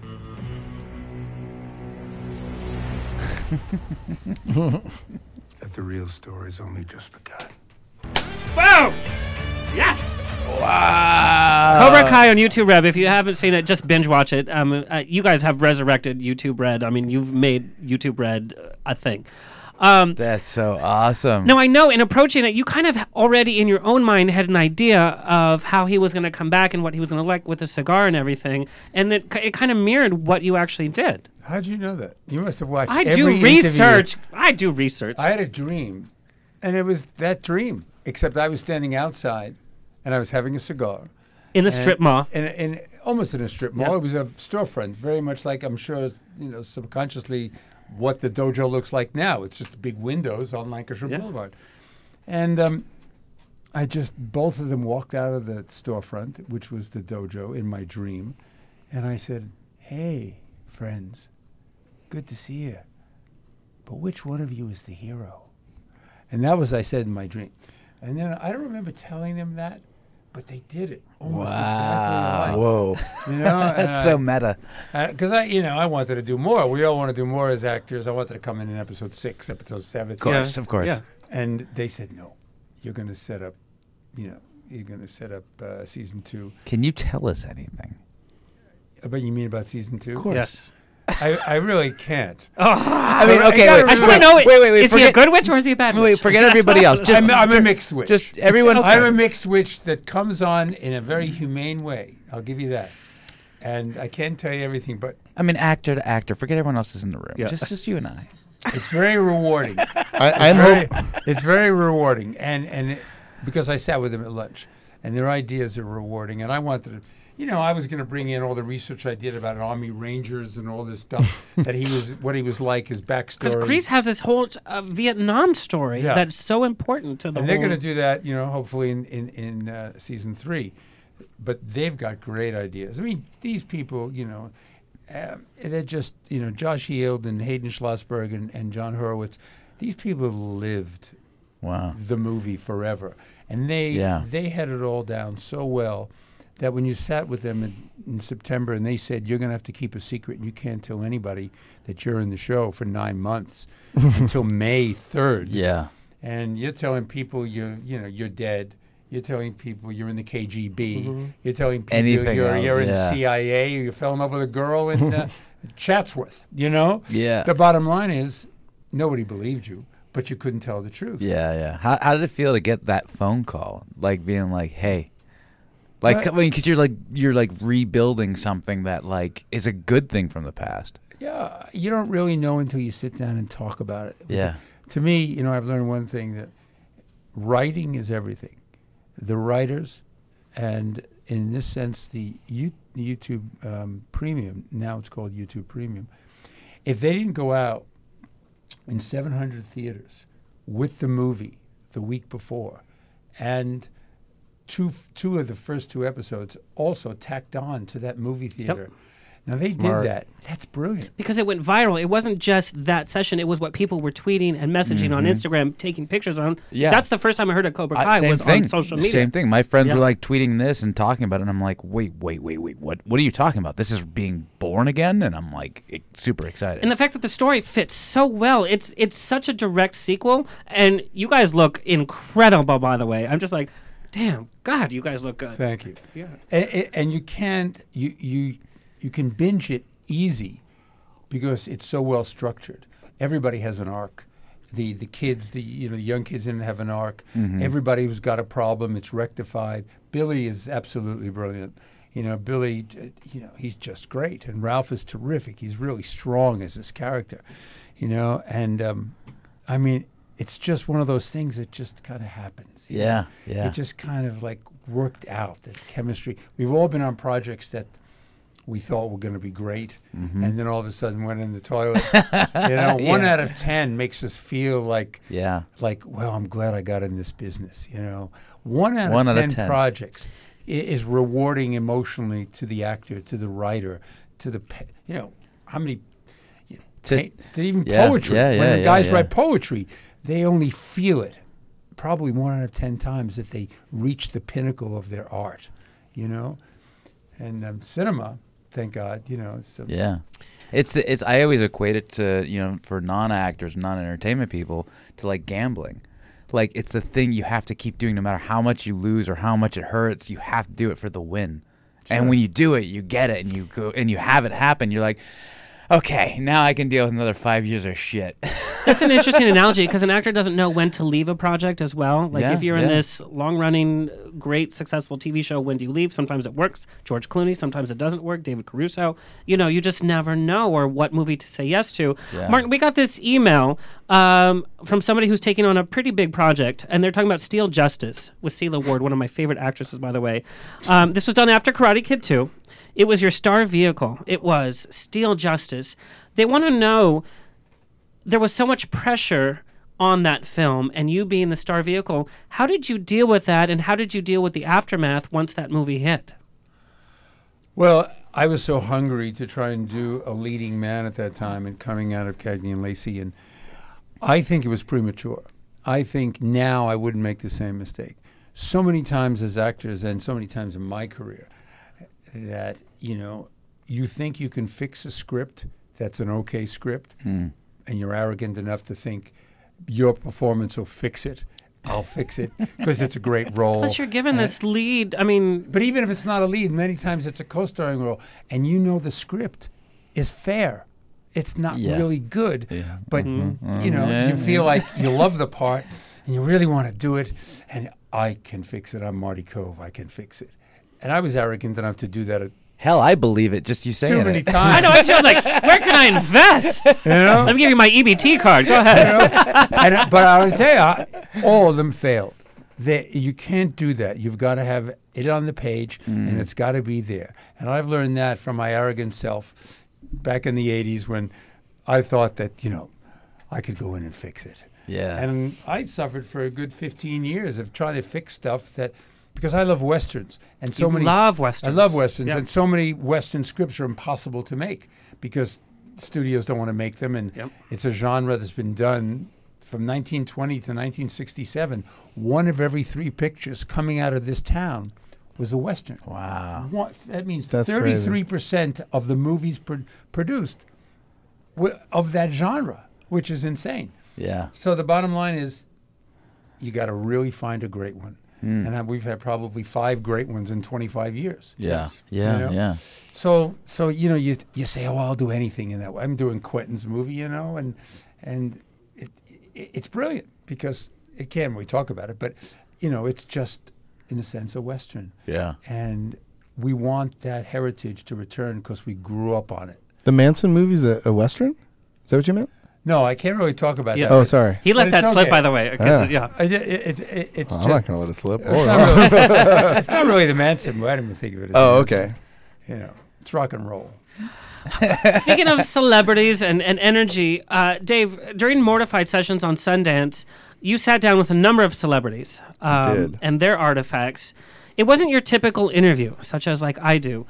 that the real story's only just begun. Boom! Yes. Wow. Cobra Kai on YouTube Red. If you haven't seen it, just binge watch it. Um, uh, you guys have resurrected YouTube Red. I mean, you've made YouTube Red a thing. Um, That's so awesome. Now I know in approaching it, you kind of already in your own mind had an idea of how he was going to come back and what he was going to like with the cigar and everything, and that it kind of mirrored what you actually did. How'd you know that? You must have watched. I every do interview. research. I do research. I had a dream, and it was that dream. Except I was standing outside, and I was having a cigar in the and- strip mall. in, in almost in a strip mall. Yeah. It was a storefront, very much like I'm sure you know subconsciously what the dojo looks like now. It's just big windows on Lankershim Yeah. Boulevard, and um, I just both of them walked out of the storefront, which was the dojo in my dream, and I said, "Hey, friends, good to see you. But which one of you is the hero?" And that was I said in my dream. And then I don't remember telling them that, but they did it almost exactly alike. Whoa. You know, That's so meta. because I, you know, I wanted to do more. We all want to do more as actors. I wanted to come in in episode six, episode seven, Of course, Yeah. of course. Yeah. and they said no. You're going to set up, you know, you're going to set up uh, season two. Can you tell us anything? Uh, But you mean about season two? Of Yes. I, I really can't. Oh, I mean, okay, gotta wait, I just wait, want to know: wait, wait, wait. is he a good witch or is he a bad wait, witch? forget everybody else. Just, I'm, I'm a mixed witch. just everyone. I'm a mixed witch that comes on in a very humane way. I'll give you that. And I can't tell you everything, but I mean, actor to actor. Forget everyone else is in the room. Yeah. Just, just you and I. it's very rewarding. I, I'm very, hope. it's very rewarding, and and it, because I sat with them at lunch, and their ideas are rewarding, and I wanted to, you know, I was going to bring in all the research I did about Army Rangers and all this stuff that he was, what he was like, his backstory. Because Kreese has this whole uh, Vietnam story Yeah. that's so important to the and they're going to do that, you know, hopefully in in, in uh, season three. But they've got great ideas. I mean, these people, you know, um, they're just, you know, Josh Heald and Hayden Schlossberg and, and Jon Hurwitz. These people lived Wow. the movie forever. And they Yeah. they had it all down so well that when you sat with them in, in September and they said you're going to have to keep a secret and you can't tell anybody that you're in the show for 9 months until May 3rd. Yeah. And you're telling people you're you know you're dead. You're telling people you're in the KGB. You're telling people Anything you're, else, you're in yeah. CIA you fell in love with a girl in uh, Chatsworth. You know. Yeah. The bottom line is nobody believed you, but you couldn't tell the truth. Yeah, yeah. How, how did it feel to get that phone call? Like being like, "Hey," like I mean, because you're like you're like rebuilding something that like is a good thing from the past. Yeah, you don't really know until you sit down and talk about it. Yeah. To me, you know, I've learned one thing that writing is everything. The writers, and in this sense, the you, YouTube um, Premium, now it's called YouTube Premium, if they didn't go out in 700 theaters with the movie the week before, and two two of the first two episodes also tacked on to that movie theater. Now they Smart. did that. That's brilliant. because it went viral. It wasn't just that session; it was what people were tweeting and messaging on Instagram, taking pictures on. Mm-hmm. Yeah. that's the first time I heard of Cobra I- Kai same was thing. on social media. Same thing. My friends Yeah. were like tweeting this and talking about it, and I'm like, "Wait, wait, wait, wait. What? What are you talking about? This is being born again?" And I'm like, super excited. And the fact that the story fits so well, it's it's such a direct sequel, and you guys look incredible. By the way, I'm just like, damn, God, you guys look good. Thank you. Yeah. And, and you can't you you you can binge it easy because it's so well structured. Everybody has an arc. The the kids, the you know, the young kids didn't have an arc. Everybody who's got a problem, it's rectified. Billy is absolutely brilliant. You know, Billy, uh, you know, he's just great, and Ralph is terrific. He's really strong as his character, you know, and um, I mean, it's just one of those things that just kind of happens. you know? Yeah, yeah. It just kind of like worked out the chemistry. We've all been on projects that we thought were going to be great, Mm-hmm. and then all of a sudden went in the toilet. you know, one out of ten makes us feel like yeah. like, well, I'm glad I got in this business. You know, one out, One of, out of 10 10. projects is rewarding emotionally to the actor, to the writer, to the pa- you know how many To- to even yeah, poetry. yeah, when yeah, the yeah, guys yeah. write poetry, they only feel it probably one out of ten times that they reach the pinnacle of their art. You know, and um, cinema, thank God, you know, it's a, Yeah. It's it's I always equate it to, you know, for non-actors, non-entertainment people to like gambling. Like it's the thing you have to keep doing no matter how much you lose or how much it hurts, you have to do it for the win. And when you do it, you get it and you go and you have it happen, you're like, "Okay, now I can deal with another 5 years of shit." That's an interesting analogy because an actor doesn't know when to leave a project as well. Like Yeah, if you're in this long-running, great, successful TV show, when do you leave? Sometimes it works. George Clooney. Sometimes it doesn't work. David Caruso. You know, you just never know or what movie to say yes to. Yeah. Martin, we got this email um, from somebody who's taking on a pretty big project, and they're talking about Steel Justice with Sela Ward, one of my favorite actresses, by the way. Um, this was done after Karate Kid 2. It was your star vehicle. It was Steel Justice. They want to know there was so much pressure on that film and you being the star vehicle how did you deal with that and how did you deal with the aftermath once that movie hit Well, I was so hungry to try and do a leading man at that time and coming out of Cagney and Lacey, and I think it was premature. I think now I wouldn't make the same mistake. So many times as actors and so many times in my career that, you know, you think you can fix a script that's an okay script, and you're arrogant enough to think your performance will fix it. I'll fix it because it's a great role. plus you're given And- this lead i mean but even if it's not a lead, many times it's a co-starring role, and you know the script is fair. It's not Yeah. really good, but Mm-hmm. you know Yeah, you feel like you love the part, and you really want to do it. And I can fix it. I'm Marty Kove. I can fix it. And I was arrogant enough to do that at Hell, I believe it just you saying too many it. i know i feel like where can i invest You know? let me give you my ebt card go ahead and, uh, but I would tell you, I- all of them failed. They, you can't do that. You've got to have it on the page, Mm. and it's got to be there. And I've learned that from my arrogant self back in the '80s when I thought that you know I could go in and fix it. Yeah. And I suffered for a good 15 years of trying to fix stuff that because I love westerns and so You many love westerns. I love westerns Yeah. and so many western scripts are impossible to make because studios don't want to make them and Yep. it's a genre that's been done from 1920 to 1967, one of every three pictures coming out of this town was a western. Wow. One, that means That's crazy. 33% of the movies pro- produced wi- of that genre, which is insane. Yeah. So the bottom line is, you got to really find a great one. Hmm. And we've had probably five great ones in 25 years. Yeah. Yeah. You know? Yeah. So so you know you you say oh I'll do anything in that way. I'm doing Quentin's movie, you know, and and it, it it's brilliant because it can we talk about it, but you know it's just in a sense a western. Yeah. And we want that heritage to return because we grew up on it. The Manson movie's a, a western. Is that what you meant? No, I can't really talk about Yeah. that. Oh, sorry. He let But that slip, okay. by the way. Yeah. yeah. I, it, it, it, it's Oh, I'm just, not gonna let it slip. it's, not really, it's not really the Manson. I didn't even think of it. as Oh, Manson. okay. You know, it's rock and roll. Speaking of celebrities and, and energy, uh, Dave, during Mortified sessions on Sundance, you sat down with a number of celebrities um, did. and their artifacts. It wasn't your typical interview, such as like I do.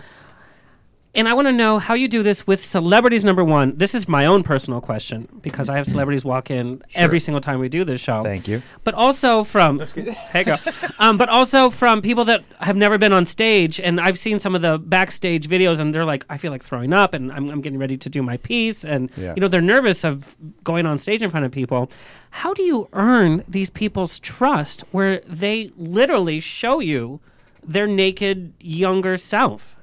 And I want to know how you do this with celebrities. Number one, this is my own personal question because I have celebrities walk in every single time we do this show. Thank you. But also from hey girl, um, but also from people that have never been on stage, and I've seen some of the backstage videos, and they're like, I feel like throwing up, and I'm, I'm getting ready to do my piece, and Yeah. you know they're nervous of going on stage in front of people. How do you earn these people's trust where they literally show you their naked younger self?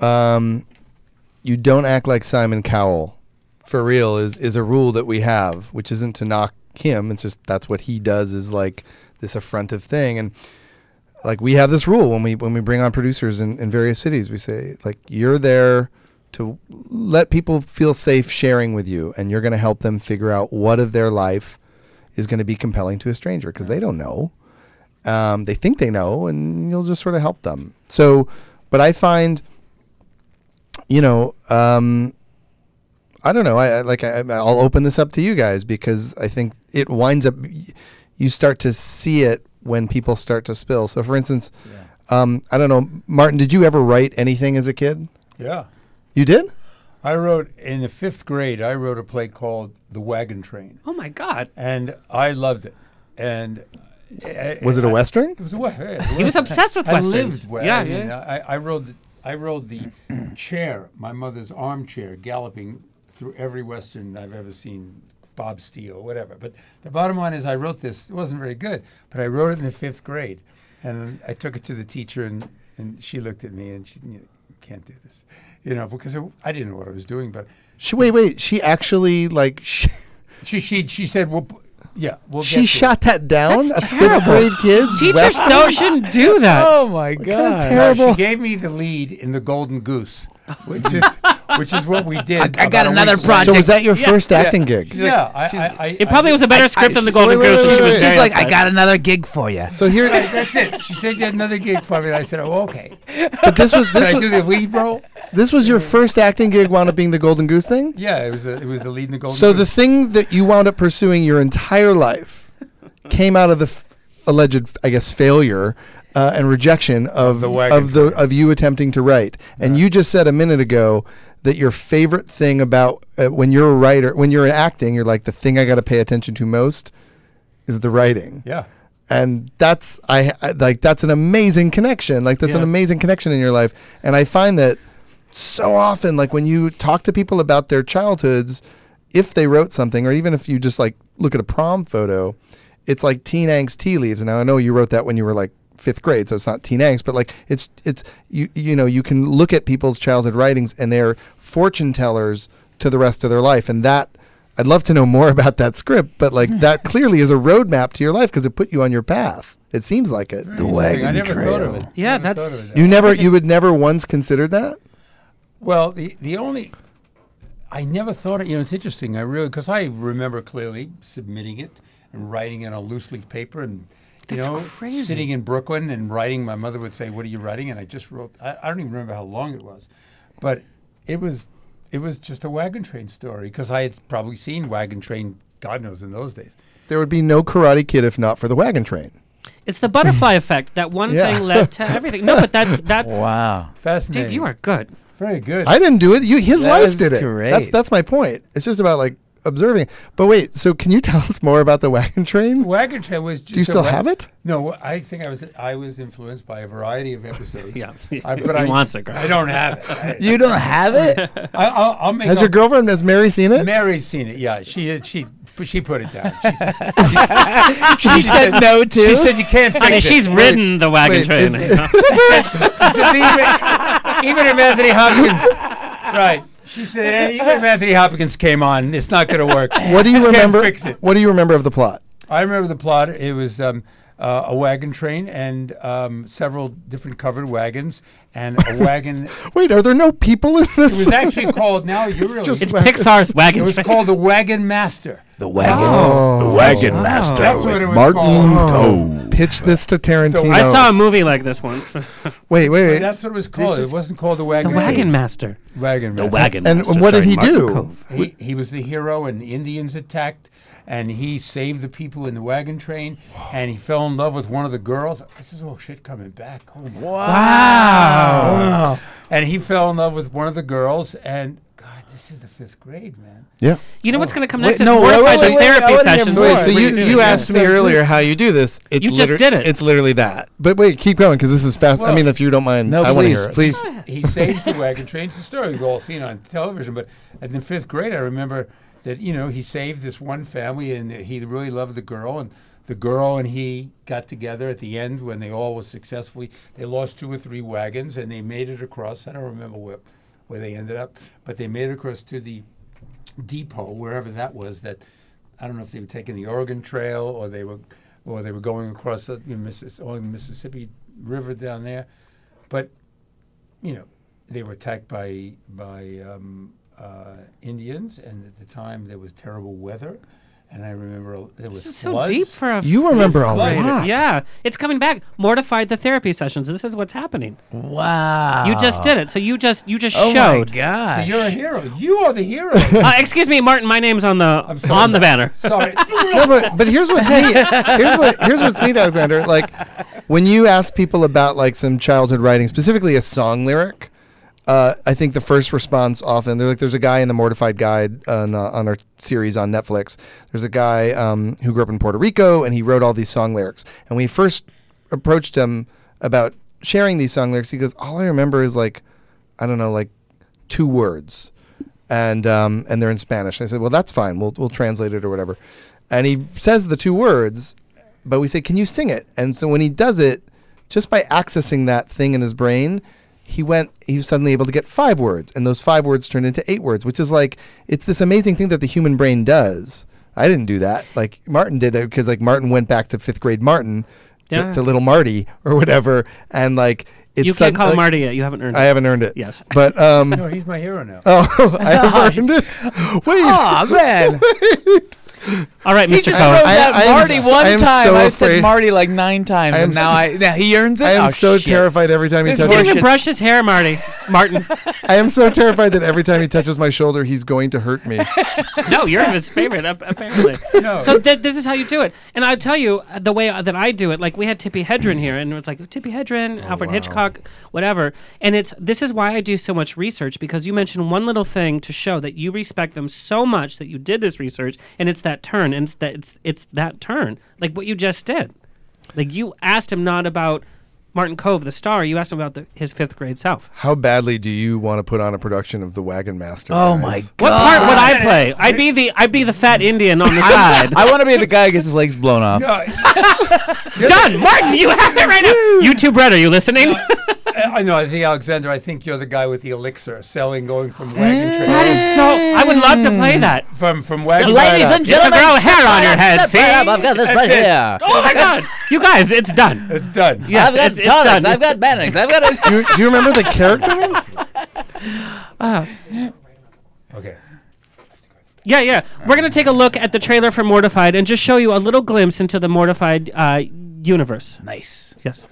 Um, you don't act like Simon Cowell. For real is is a rule that we have, which isn't to knock him. It's just that's what he does is like this affrontive thing, and like we have this rule when we when we bring on producers in, in various cities, we say like you're there to let people feel safe sharing with you, and you're going to help them figure out what of their life is going to be compelling to a stranger because they don't know. Um, they think they know, and you'll just sort of help them. So, but I find you know, um, I don't know. I, I like. I, I'll open this up to you guys because I think it winds up. You start to see it when people start to spill. So, for instance, um, I don't know, Martin. Did you ever write anything as a kid? Yeah. You did. I wrote in the fifth grade. I wrote a play called The Wagon Train, Oh my God! and I loved it. And I- Was it a I- western? It was a western. He was obsessed with westerns. I westerns. lived. we- Yeah, I mean, yeah. I, I rode. I rode the chair, my mother's armchair, galloping through every western I've ever seen. Bob Steele, whatever. But the bottom line is, I wrote this. It wasn't very good, but I wrote it in the fifth grade, and I took it to the teacher, and, and she looked at me, and she, you, know, can't do this, you know, because it, I didn't know what I was doing. But She wait, wait. She actually like she, she she she said, "Well, yeah, we'll." she to shot that down. That's a terrible. fifth grade kid. Teachers don't shouldn't do that. Oh my kind god! of it. terrible. She gave me the lead in the Golden Goose, which is which is what we did. I got another week project. So was that your first acting gig? Yeah, I, I, I, It probably was a better script than the Golden wait, wait, Goose. and wait, she was wait. very She's like, I got another gig for you. So here, Right, that's it. She said you had another gig for me. And I said, oh, okay. but this was Did this I was do the lead role? this was your first acting gig. Wound up being the Golden Goose thing. Yeah, it was a, it was the lead in the Golden goose. So Goose. the thing that you wound up pursuing your entire life came out of the f- alleged, I guess, failure uh, and rejection of the wagon of the of you attempting to write. And you just said a minute ago that your favorite thing about uh, when you're a writer, when you're acting, you're like the thing I got to pay attention to most is the writing. yeah. And that's I, I like that's an amazing connection. Like that's an amazing connection in your life. And I find that so often like when you talk to people about their childhoods if they wrote something or even if you just like look at a prom photo it's like teen angst tea leaves and now i know you wrote that when you were like fifth grade so it's not teen angst but like it's it's you you know you can look at people's childhood writings and they're fortune tellers to the rest of their life and that i'd love to know more about that script but like that clearly is a roadmap to your life because it put you on your path it seems like it The I never thought of it. Yeah, Never that's- it. you never you would never once considered that Well, the the only I never thought it. You know, it's interesting. I really because I remember clearly submitting it and writing it on loose leaf paper and. You know, crazy. sitting in Brooklyn and writing. My mother would say, "What are you writing?" And I just wrote. I, I don't even remember how long it was, but it was it was just a wagon train story because I had probably seen wagon train. God knows in those days. there would be no karate kid if not for the wagon train It's the butterfly effect. That one Yeah. thing led to everything. No, but that's that's Wow. Fascinating. Dave. You are good. very good. I didn't do it. You, his That life did it. great. That's that's my point. It's just about like observing. it. But wait, so can you tell us more about the wagon train? Wagon Train was. Just Do you still wa- have it? No, I think I was. I was influenced by a variety of episodes. Yeah. I, but He I, wants it, Greg. I don't have it. I, You don't have it? I, I'll, I'll make. Has up- your girlfriend, has Mary seen it? Mary's seen it. Yeah, she uh, she she put it down. She said, She said no to. she said you can't fix I mean, it. she's ridden the wagon wait, train. it's- you know? She said, even, even if Anthony Hopkins, right? She said even if Anthony Hopkins came on, it's not going to work. What do you Can't remember? Fix it. What do you remember of the plot? I remember the plot. It was um, uh, a wagon train and um, several different covered wagons and a wagon. Wait, are there no people in this? It was actually called. Now you're really. just it's wagon- Pixar's wagon it was train. called the Wagon Master. The wagon. Oh. The wagon master. That's what it was Martin called. Kove. Pitch this to Tarantino. I saw a movie like this once. the Wait, wait, wait. That's what it was called. It wasn't called the Wagon. The Wagon Master. Wagon Master. The Wagon And Master what did he do? He, he was the hero, and the Indians attacked, and he saved the people in the wagon train, and he fell in love with one of the girls. This is all shit coming back. Oh my Wow. And he fell in love with one of the girls, and God, this is the fifth grade, man. Yeah. You know what's going to come next? is no, wait, Mortified wait, the wait, wait, therapy wanna sessions. So wait, so you, you you asked me earlier how you do this. It's You just liter- did it. It's literally that. But wait, keep going because this is fast. I mean, if you don't mind, No, I want to hear it. please. He saves the wagon train. It's a story we've all seen on television, but in the fifth grade, I remember that you know he saved this one family, and he really loved the girl, and the girl and he got together at the end when they all was successfully. They lost two or three wagons, and they made it across. I don't remember where where they ended up, but they made it across to the depot, wherever that was. That I don't know if they were taking the Oregon Trail or they were or they were going across the you know, Missis- Mississippi River down there, but you know, they were attacked by by um, uh, Indians, and at the time there was terrible weather, and I remember it was This is so floods. deep for a You remember a fifth lot. Yeah, it's coming back. Mortified the therapy sessions. This is what's happening. Wow. You just did it. So you just you just Oh showed. Oh my god. So you're a hero. You are the hero. Uh, excuse me, Martin. My name's on the I'm so on the banner. Sorry. no, but, but here's what's neat. Here's what here's what's neat, Alexander. Like when you ask people about like some childhood writing, specifically a song lyric, uh, I think the first response often they're like, "There's a guy in the Mortified Guide on, uh, on our series on Netflix. There's a guy um, who grew up in Puerto Rico and he wrote all these song lyrics. And we first approached him about sharing these song lyrics. He goes, "All I remember is like, I don't know, like two words." and um, and they're in Spanish. And I said, well, that's fine. We'll we'll translate it or whatever. And he says the two words, but we say, can you sing it? And so when he does it, just by accessing that thing in his brain, he went. He was suddenly able to get five words, and those five words turned into eight words, which is like it's this amazing thing that the human brain does. I didn't do that. Like Martin did it because like Martin went back to fifth grade Martin. To, Yeah. to little Marty or whatever, and like it's you can't call sudden- him like, Marty yet. You haven't earned I it. I haven't earned it. Yes. but um, no, he's my hero now. Oh, I have earned it. Wait. Oh man. All right, He Mr. just Cohen. wrote I- that I Marty s- one I am time. so I said afraid- Marty like nine times, and now s- I now he earns it. I am Oh, so shit. terrified every time he This touches. Didn't horse even shit. brush his hair, Marty. Martin. I am so terrified that every time he touches my shoulder, he's going to hurt me. no, you're his favorite, ap- apparently. No. So th- this is how you do it. And I'll tell you uh, the way uh, that I do it. Like we had Tippi Hedren here, and it's like Tippi Hedren, Alfred Hitchcock, whatever. And it's this is why I do so much research because you mentioned one little thing to show that you respect them so much that you did this research, and it's that turn, and it's that it's it's that turn, like what you just did. Like you asked him not about Martin Kove, the star. You asked him about the, his fifth grade self. How badly do you want to put on a production of The Wagon Master? Oh my god! What part would I play? I'd be the I'd be the fat Indian on the side. I want to be the guy who gets his legs blown off. No, Done, Martin. You have it right now. YouTube Red, are you listening? I know. I think Alexander. I think you're the guy with the elixir selling, going from wagon mm. train That is so. I would love to play that. from from wagon. Ladies and Just gentlemen, grow step hair on right your up, head, see? up. I've got this That's right it. here. Oh my God, you guys, it's done. It's done. Yes, I've got it's, it's tonics. done. I've got Bennings. I've got. A, Do you, do you remember the character names? Okay. Yeah, yeah. We're gonna take a look at the trailer for Mortified and just show you a little glimpse into the Mortified uh, universe. nice. Yes.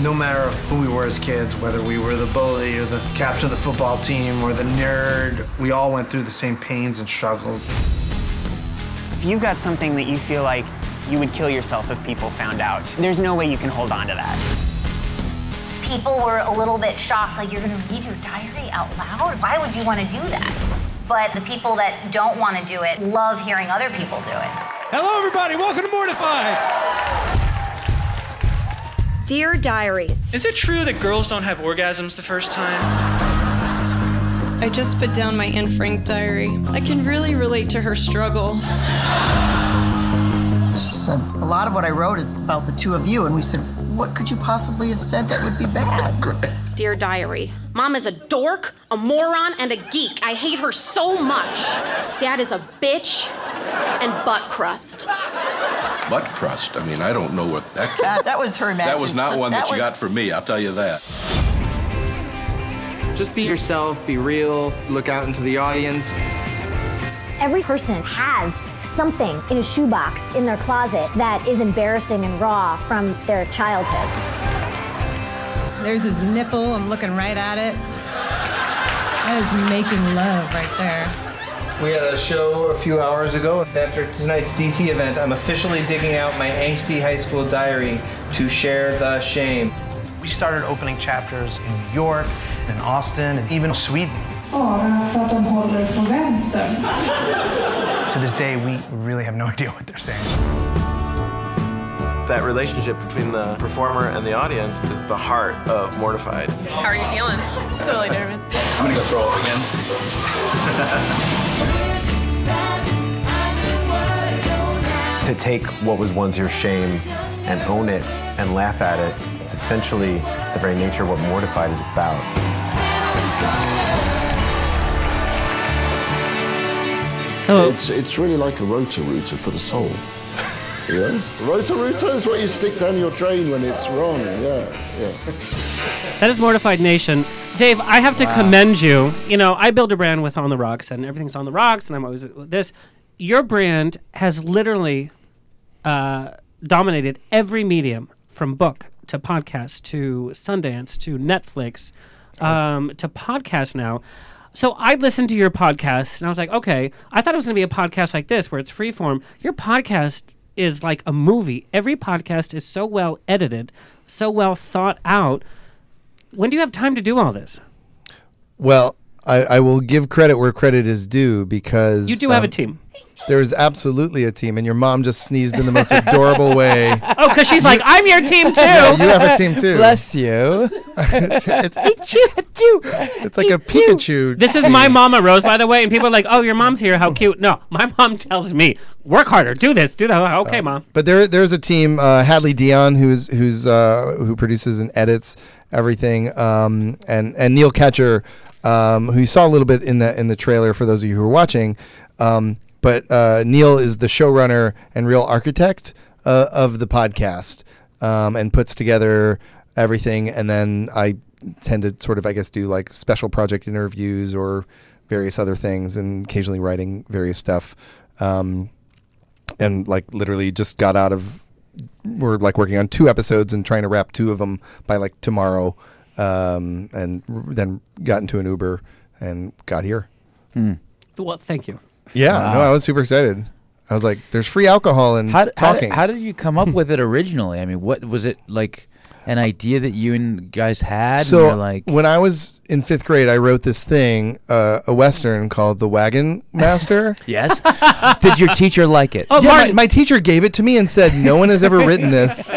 No matter who we were as kids, whether we were the bully or the captain of the football team or the nerd, we all went through the same pains and struggles. If you've got something that you feel like you would kill yourself if people found out, there's no way you can hold on to that. people were a little bit shocked, like, you're gonna read your diary out loud? Why would you wanna do that? But the people that don't wanna do it love hearing other people do it. Hello, everybody. Welcome to Mortified. Dear Diary, Is it true that girls don't have orgasms the first time? I just put down my Anne Frank diary. I can really relate to her struggle. She said, a lot of what I wrote is about the two of you. And we said, what could you possibly have said that would be bad? Dear Diary, Mom is a dork, a moron, and a geek. I hate her so much. Dad is a bitch and butt crust. butt crust. I mean, I don't know what that. That, that was her That was not one that, that you was- got from me. I'll tell you that. Just be yourself, be real, look out into the audience. Every person has something in a shoebox in their closet that is embarrassing and raw from their childhood. There's his nipple. I'm looking right at it. That is making love right there. We had a show a few hours ago. After tonight's DC event, I'm officially digging out my angsty high school diary to share the shame. We started opening chapters in New York, in Austin, and even Sweden. Bara för att de håller på vänster. To this day, we really have no idea what they're saying. That relationship between the performer and the audience is the heart of Mortified. How are you feeling? totally nervous. I'm gonna go throw up again. to take what was once your shame and own it and laugh at it. It's essentially the very nature of what Mortified is about. So it's it's really like a Roto-Rooter for the soul. Yeah, Roto-Rooter is what you stick down your drain when it's wrong. Yeah, yeah. That is Mortified Nation. Dave, I have to Wow. commend you. You know, I build a brand with On the Rocks, and everything's on the rocks, and I'm always this. Your brand has literally uh, dominated every medium from book to podcast to Sundance to Netflix um, to podcast now. So I listened to your podcast and I was like, okay, I thought it was going to be a podcast like this where it's freeform. Your podcast is like a movie. Every podcast is so well edited, so well thought out. When do you have time to do all this? Well, I, I will give credit where credit is due because You do have a um, team. There is absolutely a team, and your mom just sneezed in the most adorable way. Oh, because she's like, I'm your team too. Yeah, you have a team too. Bless you. it's, it's like a Pikachu. This is my mama Rose, by the way, and people are like, "Oh, your mom's here. How cute." No, my mom tells me, "Work harder. Do this. Do that." I'm like, Okay, mom. But there, there's a team. Uh, Hadley Dion, who's who's uh, who produces and edits everything, um, and and Neil Katcher, um, who you saw a little bit in the in the trailer for those of you who are watching. Um, but uh, Neil is the showrunner and real architect uh, of the podcast, um, and puts together everything. And then I tend to sort of, I guess, do like special project interviews or various other things, and occasionally writing various stuff. Um, and like literally just got out of we're like working on two episodes and trying to wrap two of them by like tomorrow um, and r- then got into an uber and got here Well, thank you. yeah no i was super excited i was like there's free alcohol and How, how, did, talking how did you come up with it originally? I mean, what was it like? An idea that you and guys had? so you're like, when i was in fifth grade i wrote this thing uh, a western called the wagon master yes. Did your teacher like it? Oh, yeah, my, my teacher gave it to me and said no one has ever written this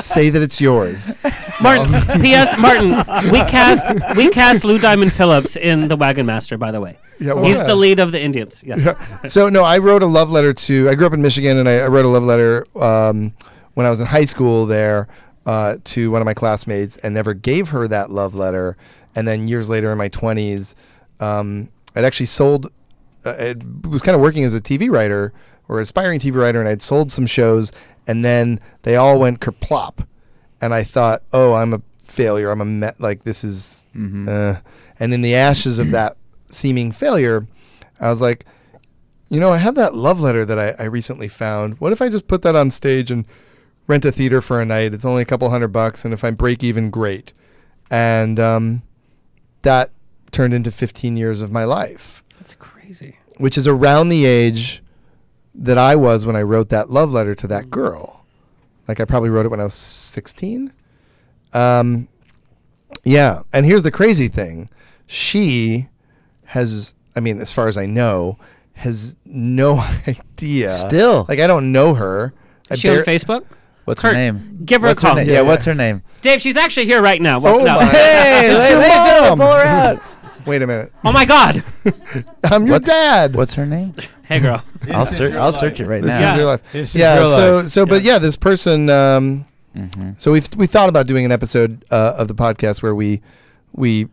say that it's yours Martin. P.S. Martin, we cast we cast Lou Diamond Phillips in The Wagon Master. By the way, Yeah, he's wow. the lead of the Indians. Yes. Yeah. So no, I wrote a love letter to. I grew up in Michigan, and I, I wrote a love letter um, when I was in high school there uh, to one of my classmates, and never gave her that love letter. And then years later, in my twenties, um, I'd actually sold. Uh, I was kind of working as a TV writer or aspiring TV writer, and I'd sold some shows, and then they all went kerplop, and I thought, oh, I'm a failure. I'm a me- like this is. Uh, and in the ashes of that seeming failure, I was like, you know, I have that love letter that I, I recently found. What if I just put that on stage and rent a theater for a night? It's only a couple hundred bucks, and if I break even, great. And um, that turned into 15 years of my life, That's crazy. which is around the age that I was when I wrote that love letter to that girl. Like I probably wrote it when I was 16. Um, Yeah, and here's the crazy thing: she has, I mean, as far as I know, has no idea. Still. like I don't know her. I Is she on Facebook? What's Kurt, her name? Give her What's a call. Her na- yeah, what's her name? Dave, she's actually here right now. Well, Oh no. my! Hey, it's ladies your and mom. pull her out. Wait a minute. Oh my God! I'm your dad. What's her name? Hey, girl. I'll search. I'll search it right This now. is your life. This is yeah. your so life. so, but yeah, this person. Um, So we we thought about doing an episode uh, of the podcast where we we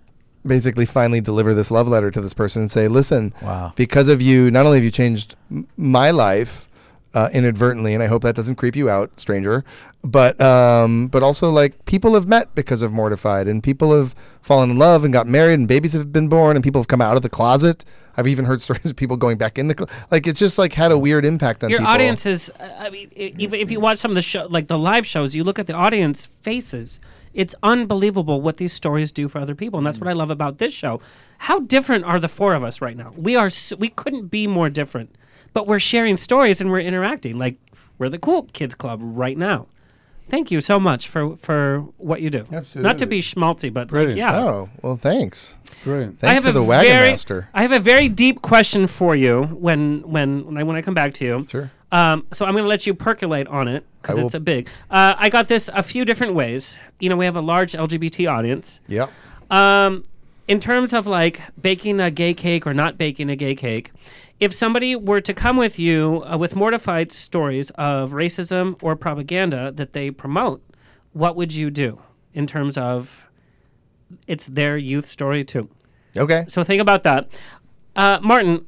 basically finally deliver this love letter to this person and say, listen, Wow. because of you, not only have you changed m- my life. Uh, inadvertently, and I hope that doesn't creep you out, stranger. But um, but also like people have met because of Mortified, and people have fallen in love and got married, and babies have been born, and people have come out of the closet. I've even heard stories of people going back in the cl- like. It's just like had a weird impact on Your people. audience is, uh, I mean, i- even if you watch some of the show, like the live shows, you look at the audience faces. It's unbelievable what these stories do for other people, and that's what I love about this show. How different are the four of us right now? We are, s we couldn't be more different, but we're sharing stories and we're interacting. Like we're the cool kids club right now. Thank you so much for for what you do. Absolutely. Not to be schmaltzy, but like, Brilliant. yeah. Oh well, thanks. Brilliant. Thanks to the a wagon very, master. I have a very deep question for you when when when I, when I come back to you. Sure. Um, so I'm going to let you percolate on it because it's a big. Uh, I got this a few different ways. You know, we have a large LGBT audience. Yep. Um, in terms of like baking a gay cake or not baking a gay cake, if somebody were to come with you uh, with mortified stories of racism or propaganda that they promote, what would you do in terms of it's their youth story too? Okay. So think about that. Uh, Martin,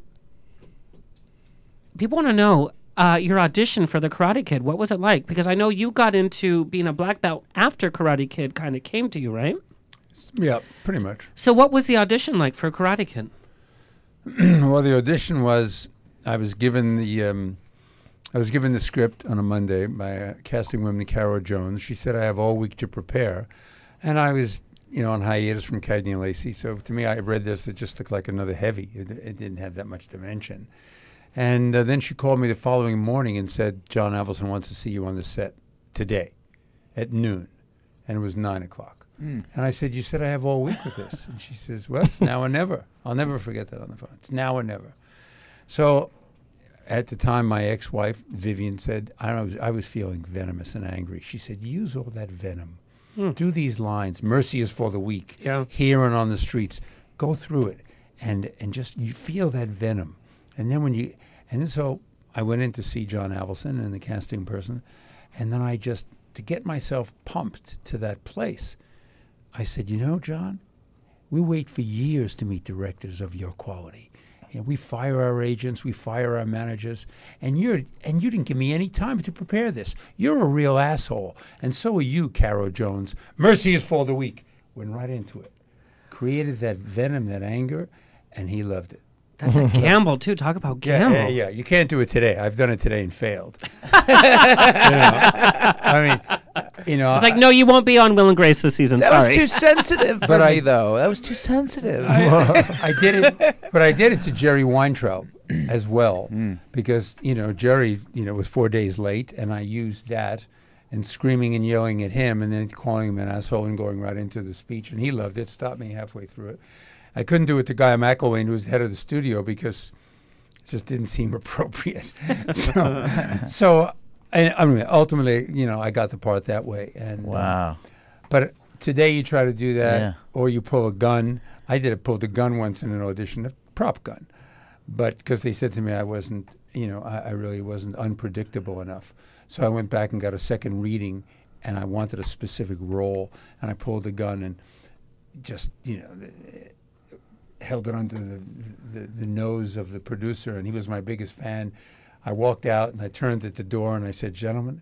people want to know uh, your audition for the Karate Kid. What was it like? Because I know you got into being a black belt after Karate Kid kind of came to you, right? Yeah, pretty much. So what was the audition like for Karate Kid? well, the audition was I was given the um, I was given the script on a Monday by casting woman, Caro Jones. She said I have all week to prepare, and I was you know on hiatus from Cagney and Lacey. So to me, I read this. It just looked like another heavy. It, it didn't have that much dimension. And uh, then she called me the following morning and said, John Avildsen wants to see you on the set today at noon. And it was nine o'clock. Hmm. And I said, You said I have all week with this. And she says, Well, it's now or never. I'll never forget that on the phone. It's now or never. So at the time, my ex wife, Vivian, said, I don't know, I was feeling venomous and angry. She said, Use all that venom. Hmm. Do these lines. Mercy is for the weak. Yeah. Here and on the streets. Go through it and, and just you feel that venom. And then when you, and so I went in to see John Avildsen and the casting person. And then I just, to get myself pumped to that place, I said, You know, John, we wait for years to meet directors of your quality. And we fire our agents, we fire our managers, and you're and you didn't give me any time to prepare this. You're a real asshole, and so are you, Caro Jones. Mercy is for the weak. Went right into it, created that venom, that anger, and he loved it. That's a gamble too. Talk about Yeah, gamble. yeah, yeah. You can't do it today. I've done it today and failed. You know, I mean, you know, It's like, no, you won't be on Will and Grace this season. That Sorry. was too sensitive for But I- me, though. That was too sensitive. I did it, but I did it to Jerry Weintraub as well hmm. because you know Jerry, you know, was four days late, and I used that and screaming and yelling at him, and then calling him an asshole and going right into the speech, and he loved it. Stopped me halfway through it. I couldn't do it to Guy McElwaine, who was the head of the studio, because it just didn't seem appropriate. so, so and, I mean, ultimately, you know, I got the part that way. And uh, Wow. but today you try to do that, Yeah. or you pull a gun. I did a pulled a gun once in an audition, a prop gun, but because they said to me I wasn't, you know, I, I really wasn't unpredictable enough. So I went back and got a second reading, and I wanted a specific role, and I pulled the gun and just, you know. Held it under the, the, the nose of the producer, and he was my biggest fan. I walked out and I turned at the door and I said, Gentlemen,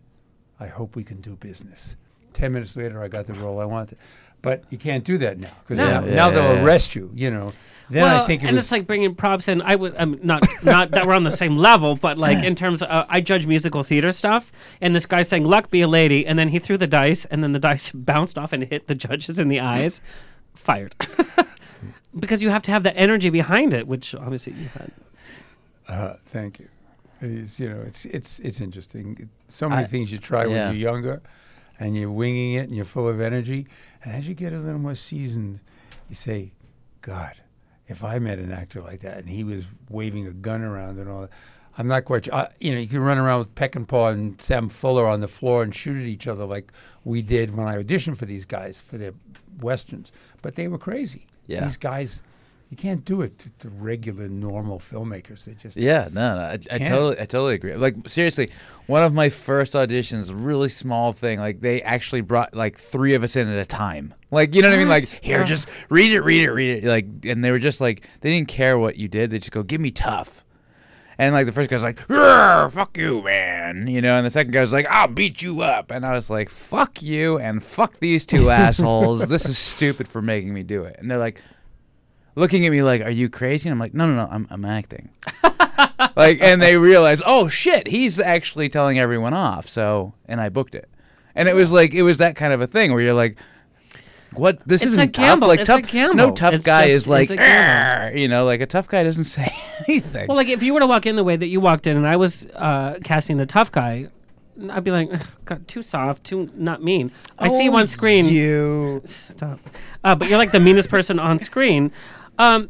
I hope we can do business. Ten minutes later, I got the role I wanted. But you can't do that now because No. now, Yeah, now yeah, they'll yeah. arrest you, you know. Then well, I think it and was. it's like bringing props in. I would um, not not that we're on the same level, but like in terms of uh, I judge musical theater stuff, and this guy saying "Luck be a lady," and then he threw the dice, and then the dice bounced off and hit the judges in the eyes. Fired. because you have to have the energy behind it, which obviously you had. Uh, thank you. It's, you know, it's it's it's interesting. So many I- things you try yeah. when you're younger, and you're winging it and you're full of energy. And as you get a little more seasoned, you say, God, if I met an actor like that and he was waving a gun around and all that, I'm not quite sure. I, you know, you can run around with Peckinpah and Sam Fuller on the floor and shoot at each other like we did when I auditioned for these guys for their westerns. But they were crazy. Yeah. These guys, you can't do it to, to regular, normal filmmakers. They just Yeah, no, no, I, I totally, I totally agree. Like seriously, one of my first auditions, really small thing. Like they actually brought like three of us in at a time. Like you know what I mean? Like here, just read it, read it, read it. Like, and they were just like they didn't care what you did. They just go, give me tough. And like the first guy's like, fuck you, man, you know, and the second guy's like, I'll beat you up, and I was like, fuck you, and fuck these two assholes. this is stupid for making me do it. And they're like, looking at me like, "Are you crazy?" And I'm like, "No, no, no, I'm I'm acting." like, and they realize, "Oh shit, he's actually telling everyone off." So, and I booked it, and it was like it was that kind of a thing where you're like. What this It's isn't tough. gamble. Like It's tough, gamble. no tough It's guy just- is like, it's a gamble. "Arr," you know, like a tough guy doesn't say anything. Well, like if you were to walk in the way that you walked in, and I was uh, casting a tough guy, I'd be like, "Ugh, God, too soft, too not mean. I see you Oh, on screen. You stop. Uh, but you're like the meanest person on screen. Um,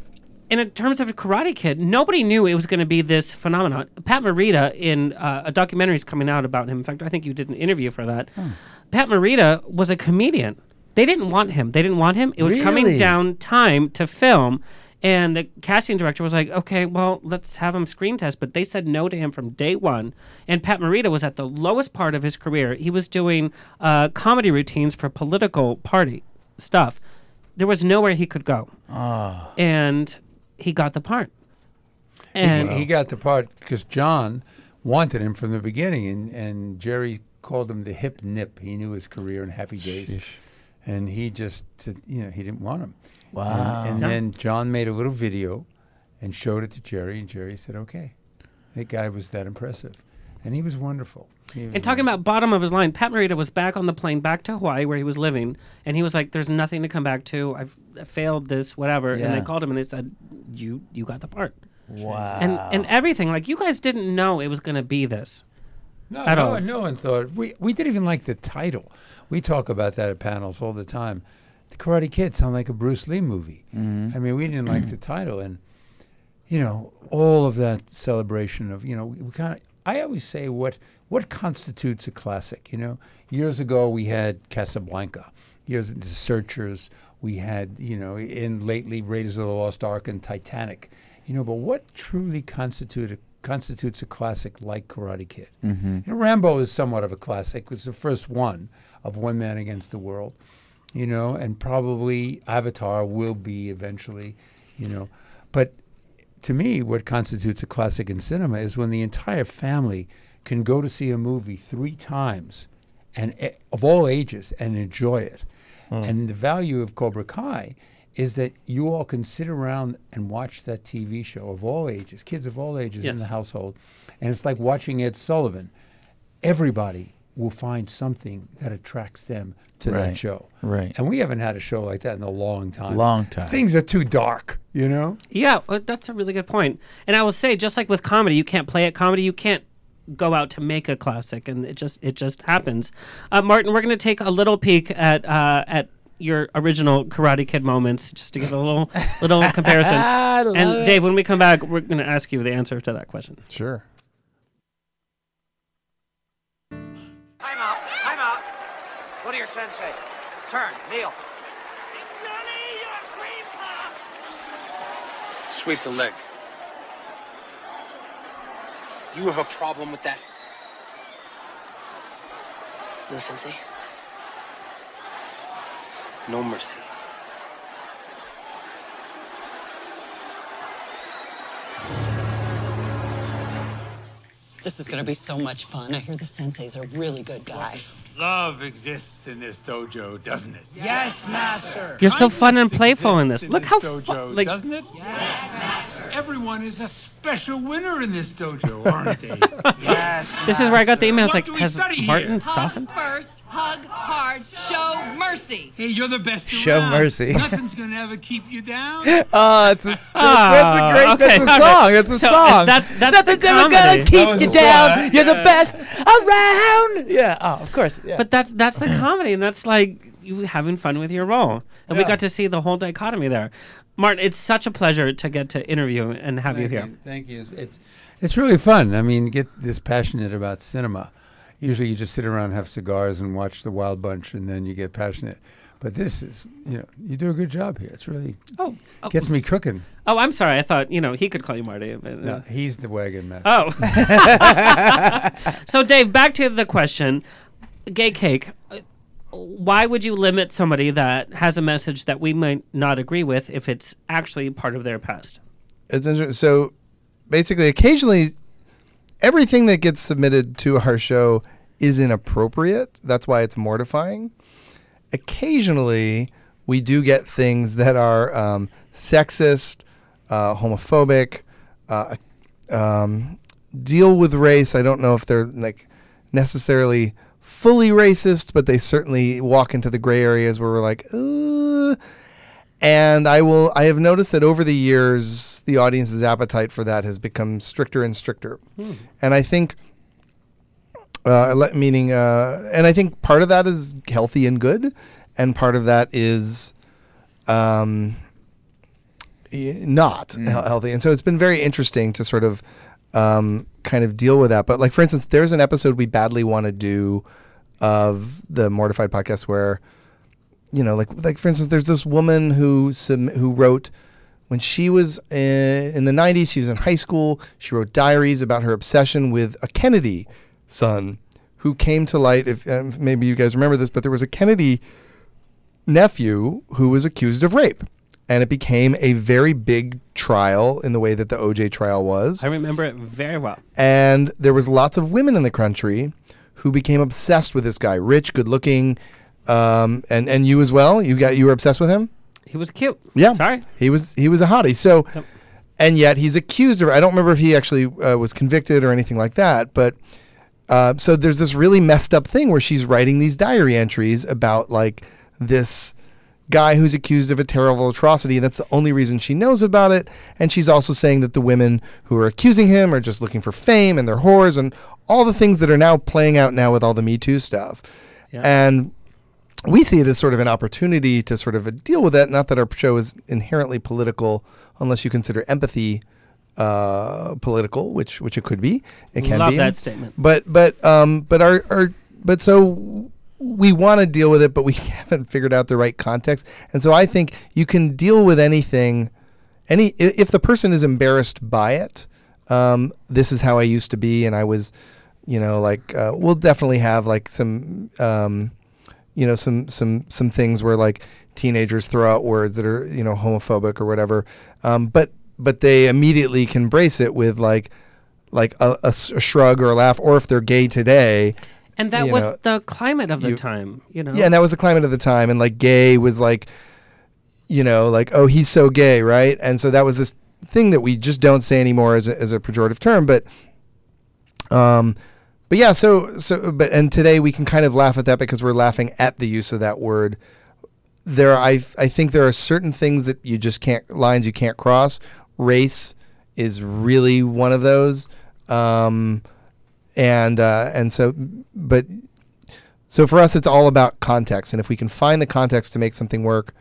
and in terms of Karate Kid, nobody knew it was going to be this phenomenon. Pat Morita in uh, a documentary is coming out about him. In fact, I think you did an interview for that. Pat Morita was a comedian. They didn't want him. They didn't want him. It was coming down time to film. And the casting director was like, okay, well, let's have him screen test. But they said no to him from day one. And Pat Morita was at the lowest part of his career. He was doing uh, comedy routines for political party stuff. There was nowhere he could go. Ah. And he got the part. And And he, got the part because John wanted him from the beginning, and, and Jerry called him the hip nip. He knew his career in Happy Days, and he just said, you know he didn't want him. Wow. And, and Yeah. then John made a little video, and showed it to Jerry, and Jerry said, "Okay." That guy was that impressive, and he was wonderful. He was And talking about bottom of his line, Pat Morita was back on the plane back to Hawaii where he was living, and he was like, "There's nothing to come back to. I've failed this, whatever." Yeah. And they called him and they said, "You you got the part." Wow. And and everything like you guys didn't know it was going to be this. No, at no, all. no one thought we we didn't even like the title. We talk about that at panels all the time. The Karate Kid sounded like a Bruce Lee movie. Mhm. I mean, we didn't like the title, and you know, all of that celebration of you know, we kind of. I always say what what constitutes a classic. You know, years ago we had Casablanca. Years the Searchers. We had you know, in lately Raiders of the Lost Ark and Titanic. You know, but what truly constitute constitutes a classic like Karate Kid? Mhm. You know, Rambo is somewhat of a classic. It was the first one of One Man Against the World, you know, and probably Avatar will be eventually, you know. But to me, what constitutes a classic in cinema is when the entire family can go to see a movie three times and eh, of all ages and enjoy it. And the value of Cobra Kai is that you all can sit around and watch that TV show of all ages, kids of all ages in the household. And it's like watching Ed Sullivan. Everybody will find something that attracts them to Right, that show. right. And we haven't had a show like that in a long time. Long time. Things are too dark, you know? Yeah, well, that's a really good point. And I will say, just like with comedy, you can't play at comedy. You can't go out to make a classic, and it just it just happens. Uh, Martin, we're going to take a little peek at uh, at your original Karate Kid moments, just to get a little little comparison. I love and it. Dave, when we come back, we're going to ask you the answer to that question. Sure. Time out. Time out. Go to your sensei. Turn. Kneel. Sweep the leg. You have a problem with that? No, sensei. No mercy. This is going to be so much fun. I hear the sensei's a really good guy. Love exists in this dojo, doesn't it? Yes, master. You're so fun and playful in this. in Look this how dojo, fun, like doesn't it? Yes, master. Everyone is a special winner in this dojo, aren't they? yes. This is where I got the emails What like, has study here? Martin softened? First, hug hard, show mercy. Hey, you're the best Show around. mercy. Nothing's gonna ever keep you down. Oh, it's a, Ah, that's a great. okay, that's a song. That's a So, song. that's- that's nothing's the ever gonna keep you down. song. You're the best around. Yeah. Oh, of course. Yeah. But that's that's the comedy, and that's like you having fun with your role. And we got to see the whole dichotomy there. Martin, it's such a pleasure to get to interview and have you Thank here. Thank you. It's, it's it's really fun. I mean, get this passionate about cinema. Usually, you just sit around, have cigars, and watch The Wild Bunch, and then you get passionate. But this is, you know, you do a good job here. It's really Oh, oh. gets me cooking. Oh, I'm sorry. I thought you know he could call you Marty. But, No, uh, he's the wagon man. Oh. so, Dave, back to the question: Gay cake. uh, Why would you limit somebody that has a message that we might not agree with if it's actually part of their past? It's interesting. So basically, occasionally, everything that gets submitted to our show is inappropriate. That's why it's mortifying. Occasionally, we do get things that are um, sexist, uh, homophobic, uh, um, deal with race. I don't know if they're like necessarily fully racist, but they certainly walk into the gray areas where we're like, uh, and I will. I have noticed that over the years, the audience's appetite for that has become stricter and stricter. Hmm. And I think, uh, meaning, uh, and I think part of that is healthy and good, and part of that is, um, not Mm. healthy. And so it's been very interesting to sort of, um, kind of deal with that. But like for instance, there's an episode we badly want to do of the Mortified podcast where you know, like like for instance, there's this woman who sub- who wrote when she was in, in the 90s. She was in high school. She wrote diaries about her obsession with a Kennedy son who came to light. If um, maybe you guys remember this, but there was a Kennedy nephew who was accused of rape, and it became a very big trial in the way that the OJ trial was. I remember it very well. And there was lots of women in the country who became obsessed with this guy, rich, good looking, um, and and you as well. You got you were obsessed with him. He was cute. Yeah, Sorry. he was he was a hottie. So, and yet he's accused of. I don't remember if he actually uh, was convicted or anything like that. But uh, so there's this really messed up thing where she's writing these diary entries about like this guy who's accused of a terrible atrocity. And that's the only reason she knows about it. And she's also saying that the women who are accusing him are just looking for fame and they're whores and all the things that are now playing out now with all the Me Too stuff. Yeah. And we see it as sort of an opportunity to sort of deal with that. Not that our show is inherently political, unless you consider empathy uh, political, which which it could be. It can Love be that statement. But but um but our our but so we want to deal with it, but we haven't figured out the right context. And so I think you can deal with anything. Any if the person is embarrassed by it, um, this is how I used to be, and I was, you know, like uh, we'll definitely have like some, um, you know, some some some things where like teenagers throw out words that are you know homophobic or whatever, um, but but they immediately can brace it with like like a, a a shrug or a laugh, or if they're gay today. And that was know, the climate of the you- time, you know. yeah, and that was the climate of the time, and like gay was like, you know, like oh he's so gay, right? And so that was this thing that we just don't say anymore as a, as a pejorative term, but um, but yeah, so so but and today we can kind of laugh at that because we're laughing at the use of that word. There, are, I I think there are certain things that you just can't lines you can't cross. Race is really one of those, um, and uh, and so but so for us, it's all about context, and if we can find the context to make something work,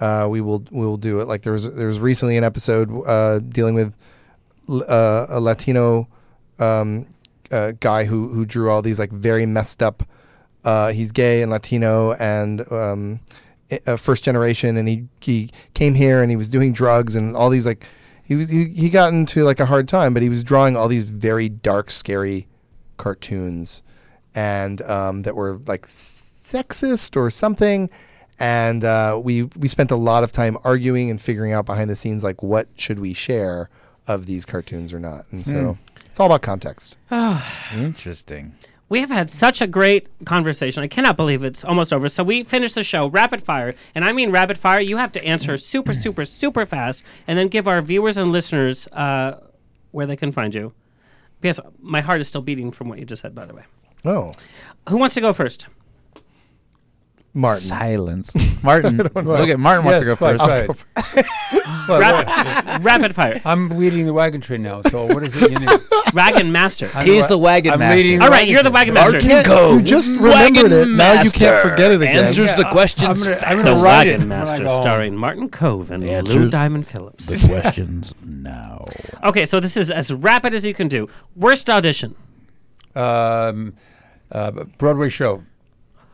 uh, we will we will do it. Like there was there was recently an episode uh, dealing with uh, a Latino um, uh, guy who who drew all these like very messed up. Uh, he's gay and Latino and um, first generation, and he he came here and he was doing drugs and all these like he was he, he got into like a hard time, but he was drawing all these very dark, scary cartoons and um, that were like sexist or something. And uh, we we spent a lot of time arguing and figuring out behind the scenes like what should we share of these cartoons or not. And so Hmm. It's all about context. Interesting. We have had such a great conversation. I cannot believe it's almost over. So we finished the show rapid fire, and I mean rapid fire. You have to answer super, super, super fast, and then give our viewers and listeners uh, where they can find you. Because my heart is still beating from what you just said, by the way. Oh, Who wants to go first? Martin. Silence. Martin. I. Look at Martin wants to Yes, go fine, first. go ahead. Well, Rapid- rapid fire. I'm leading the wagon train now. So what is it you need? Wagon master. I'm He's the wagon I'm master. leading All right, you're the wagon master. You just remembered it. Now you can't forget it again. Answers the Yeah, questions. I'm gonna, I'm The gonna write it Wagon when I Master, go home. starring Martin Kove and Lou Answers Diamond Phillips. the questions now. Okay, so this is as rapid as you can do. Worst audition. Um, uh, Broadway show.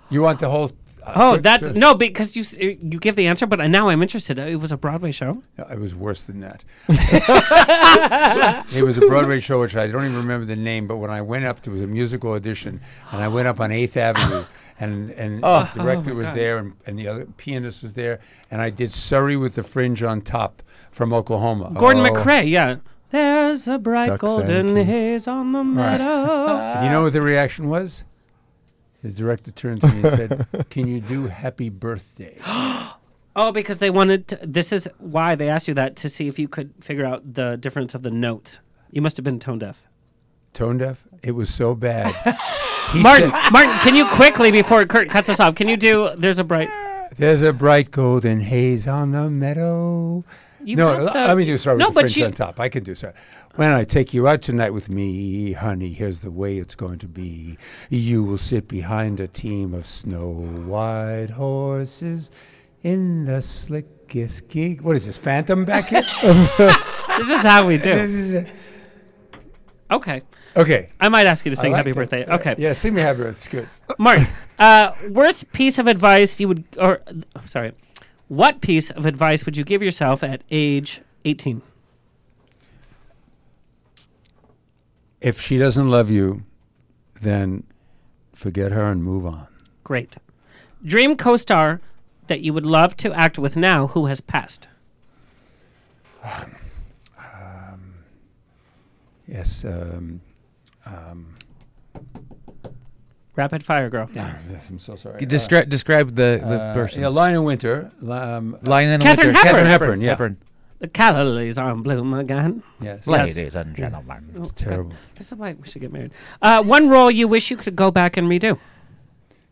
You want the whole? Uh, Oh, that's no, because you you give the answer, but now I'm interested. It was a Broadway show. No, It was worse than that. it was a Broadway show, which I don't even remember the name. But when I went up, there was a musical audition, and I went up on Eighth Avenue, and and Oh. the director Oh, was God. there, and, and the other pianist was there, and I did "Surrey with the Fringe on Top" from Oklahoma. Gordon Oh. MacRae, yeah. There's a bright Duck golden haze on the meadow. Do you know what the reaction was? The director turned to me and said, "Can you do Happy Birthday?" oh, because they wanted. To, this is why they asked you that to see if you could figure out the difference of the notes. You must have been tone deaf. Tone deaf. It was so bad. Martin, said- Martin, can you quickly before Kurt cuts us off? Can you do? There's a bright. There's a bright golden haze on the meadow. You no, the- let me do sorry No, with the French you- on top. I can do sorry. When I take you out tonight with me, honey, here's the way it's going to be. You will sit behind a team of snow white horses in the slickest gig. What is this, Phantom back here? This is how we do. Okay. okay. I might ask you to sing like Happy that. Birthday. Okay. Yeah, sing me happy birthday. It's good. Mark, uh, worst piece of advice you would, or uh, sorry, what piece of advice would you give yourself at age 18? If she doesn't love you, then forget her and move on. Great. Dream co star that you would love to act with now who has passed. Yes. Um, um, Rapid fire, girl. yes, I'm so sorry. You Describe describe the the Uh, person. Yeah, Lion in Winter. Um, Lion in Katharine Winter. Hepburn. Katharine Hepburn, yeah. Hepburn. The calla lilies are in bloom again. Yes. Yes. Ladies and gentlemen. Oh, It's God. terrible. This is why we should get married. Uh, one role you wish you could go back and redo.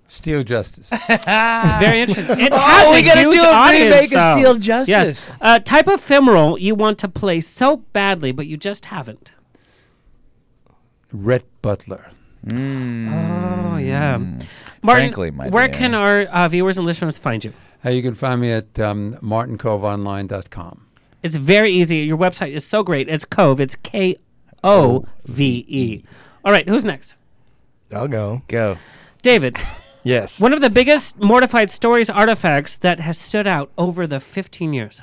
Steel Justice. Very interesting. It Oh, we a gotta do a audience, remake of. Steel Justice. Yes. Uh, type of film role you want to play so badly, but you just haven't. Rhett Butler. Oh yeah. Martin, Frankly, my where dear. can our uh, viewers and listeners find you? Uh, you can find me at um, martinkoveonline.com. It's very easy. Your website is so great. It's Kove. It's K O V E. All right, who's next? I'll go. Go. David. Yes. One of the biggest mortified stories artifacts that has stood out over the 15 years.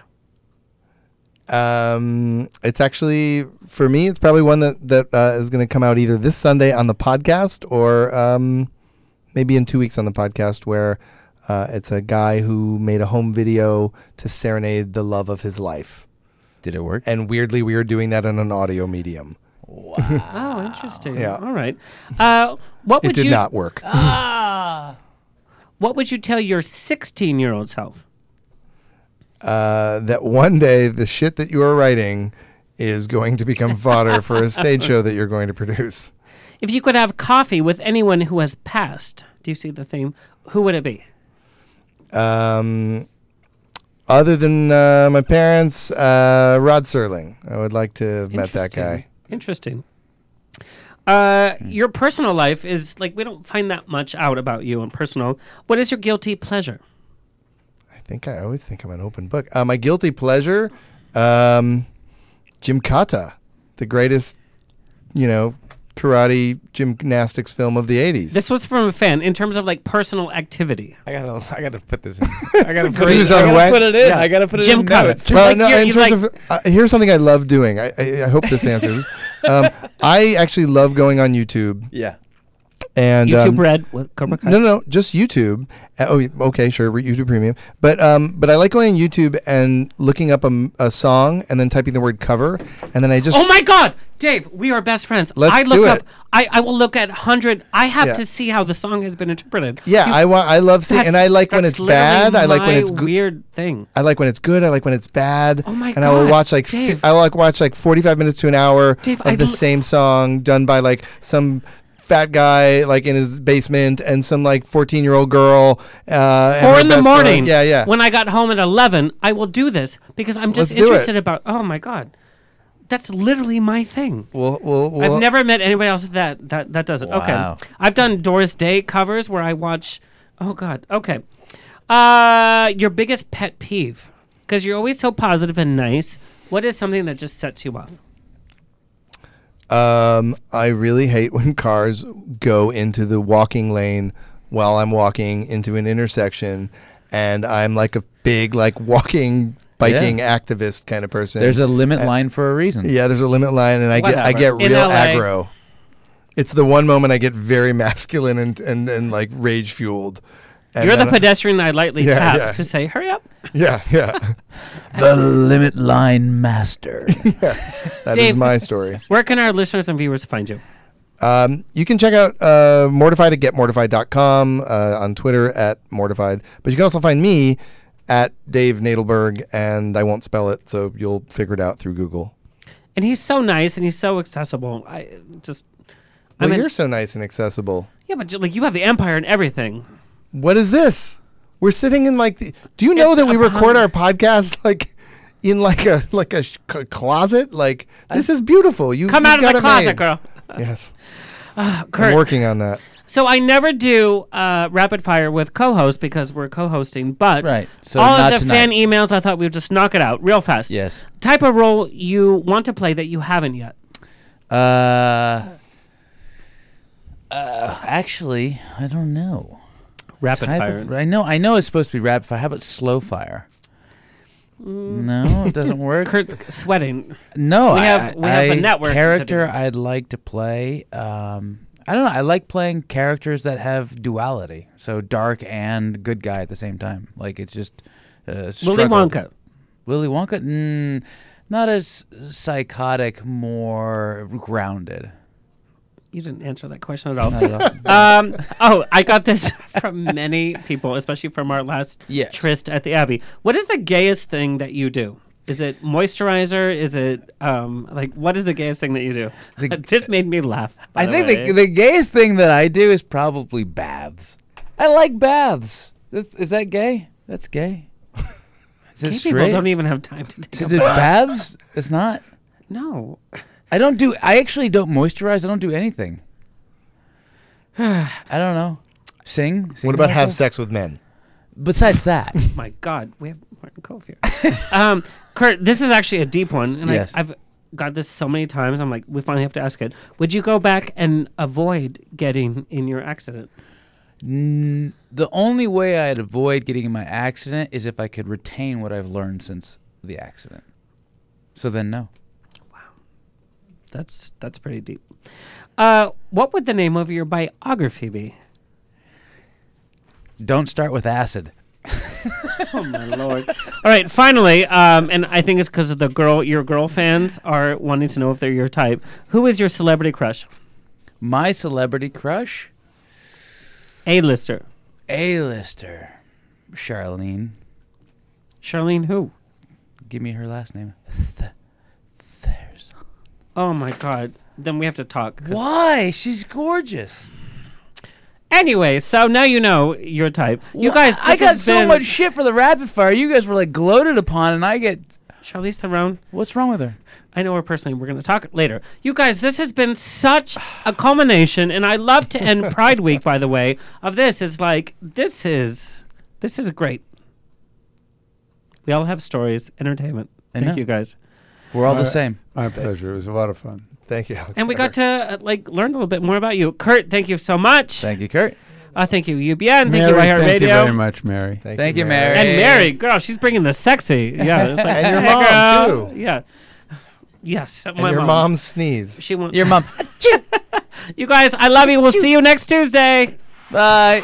Um, it's actually for me. It's probably one that that uh, is going to come out either this Sunday on the podcast or um, maybe in two weeks on the podcast. Where uh, it's a guy who made a home video to serenade the love of his life. Did it work? And weirdly, we are doing that in an audio medium. Wow. Oh, interesting. Yeah. All right. Uh, what It did you not work. ah. What would you tell your 16 year old self? Uh, that one day the shit that you are writing is going to become fodder for a stage show that you're going to produce. If you could have coffee with anyone who has passed, do you see the theme? Who would it be? Um, other than uh, my parents, uh, Rod Serling. I would like to have met that guy. Interesting. Uh, your personal life is like we don't find that much out about you in personal. What is your guilty pleasure? I think I always think I'm an open book. Uh, my guilty pleasure, um, Gymkata, the greatest, you know, karate gymnastics film of the 80s. This was from a fan in terms of like personal activity. I gotta, I gotta put this in. I gotta, put, great it, show. I gotta put it in. Yeah. I gotta put it Jim in. Cutter. notes. Well, Like no, in terms like- of uh, here's something I love doing. I, I, I hope this answers. um, I actually love going on YouTube Yeah. And YouTube um, Red with Cobra Kai. No, no, no, just YouTube. Uh, oh, okay, sure, YouTube Premium. But um, but I like going on YouTube and looking up a, a song and then typing the word cover, and then I just Oh my God, Dave, we are best friends. Let's I look do up. I, I will look at hundred. I have Yeah. to see how the song has been interpreted. Yeah, You- I want. I love seeing, and I like when it's bad. I like when it's good. Weird thing. I like when it's good. I like when it's bad. Oh my god. And I will watch like fi-. I like watch like forty five minutes to an hour Dave, of I the l- same song done by like some fat guy like in his basement and some like fourteen year old girl. Uh, Four in the best friend. morning. Yeah, yeah. When I got home at eleven, I will do this because I'm just Let's it. interested about. Oh my God, that's literally my thing. Well, well, well, I've never met anybody else that that that does it. Wow. Okay, I've done Doris Day covers where I watch. Oh God. Okay. Uh, your biggest pet peeve because you're always so positive and nice. What is something that just sets you off? Um, I really hate when cars go into the walking lane while I'm walking into an intersection, and I'm like a big like walking biking activist kind of person. There's a limit And- line for a reason. Yeah, there's a limit line, and I get I get real aggro. It's the one moment I get very masculine and and, and like rage fueled. And you're the then- pedestrian I lightly Yeah, tap yeah. to say, "Hurry up." Yeah, yeah. the limit line master. yeah, That is Dave. my story. Where can our listeners and viewers find you? Um, you can check out uh, Mortified at getmortified.com, uh, on Twitter at Mortified. But you can also find me at Dave Nadelberg, and I won't spell it, so you'll figure it out through Google. And he's so nice and he's so accessible. I just, I Well, mean, you're so nice and accessible. yeah, but like you have the empire and everything. What is this? We're sitting in like. The, do you know It's that we record our podcast like in like a like a sh- closet? Like this is beautiful. You Come you've out of the closet, made. girl. Yes, Uh, I'm working on that. So I never do uh, rapid fire with co-host because we're co-hosting. But Right. So all not of the tonight. fan emails, I thought we would just knock it out real fast. Yes. Type of role you want to play that you haven't yet. Uh, uh, actually, I don't know. Rapid Type fire. of- I know. I know it's supposed to be rapid fire. How about slow fire? No, it doesn't work. Kurt's sweating. No, we I- have we have I- a network character. I'd like to play. Um, I don't know. I like playing characters that have duality, so dark and good guy at the same time. Like it's just uh, Willy. Wonka. Willy Wonka, mm, not as psychotic, more grounded. You didn't answer that question at all. Um, oh, I got this from many people, especially from our last Yes. tryst at the Abbey. What is the gayest thing that you do? Is it moisturizer? Is it um, like what is the gayest thing that you do? this made me laugh. I the think way. the, the gayest thing that I do is probably baths. I like baths. Is, is that gay? That's gay. Is Gay people don't even have time to To take do bath. baths? It's not. No. I don't do. I actually don't moisturize. I don't do anything. I don't know. Sing. sing What about have sex with men? Besides that, My God, we have Martin Kove here. um, Kurt, this is actually a deep one, and Yes. I, I've got this so many times. I'm like, we finally have to ask it. Would you go back and avoid getting in your accident? N- the only way I'd avoid getting in my accident is if I could retain what I've learned since the accident. So then, no. That's that's pretty deep. Uh, what would the name of your biography be? Don't start with acid. Oh my lord! All right, finally, um, and I think it's because of the girl, your girl fans are wanting to know if they're your type. Who is your celebrity crush? My celebrity crush, A-lister. A-lister, Charlene. Charlene who? Give me her last name. Oh my god! Then we have to talk. 'cause- Why? She's gorgeous. Anyway, so now you know your type. You Wha- guys, I this got has so been- much shit for the rapid fire. You guys were like gloated upon, and I get. Charlize Theron. What's wrong with her? I know her personally. We're going to talk later. You guys, this has been such a culmination, and I love to end Pride Week. By the way, of this is like this is this is great. We all have stories, entertainment. I Thank know. you guys, We're all the same. My pleasure. It was a lot of fun. Thank you, Alex. and we got to uh, like learn a little bit more about you, Kurt. Thank you so much. Thank you, Kurt. Uh, thank you, UBN. Thank Mary, you, iHeartRadio. thank you very much, Mary. Thank you, Mary. And Mary, girl, she's bringing the sexy. Yeah, it's like, And your hey, mom, girl. too. Yeah. Yes, And my your mom. mom's sneeze. She won't. Your mom. You guys, I love you. We'll see you next Tuesday. Bye.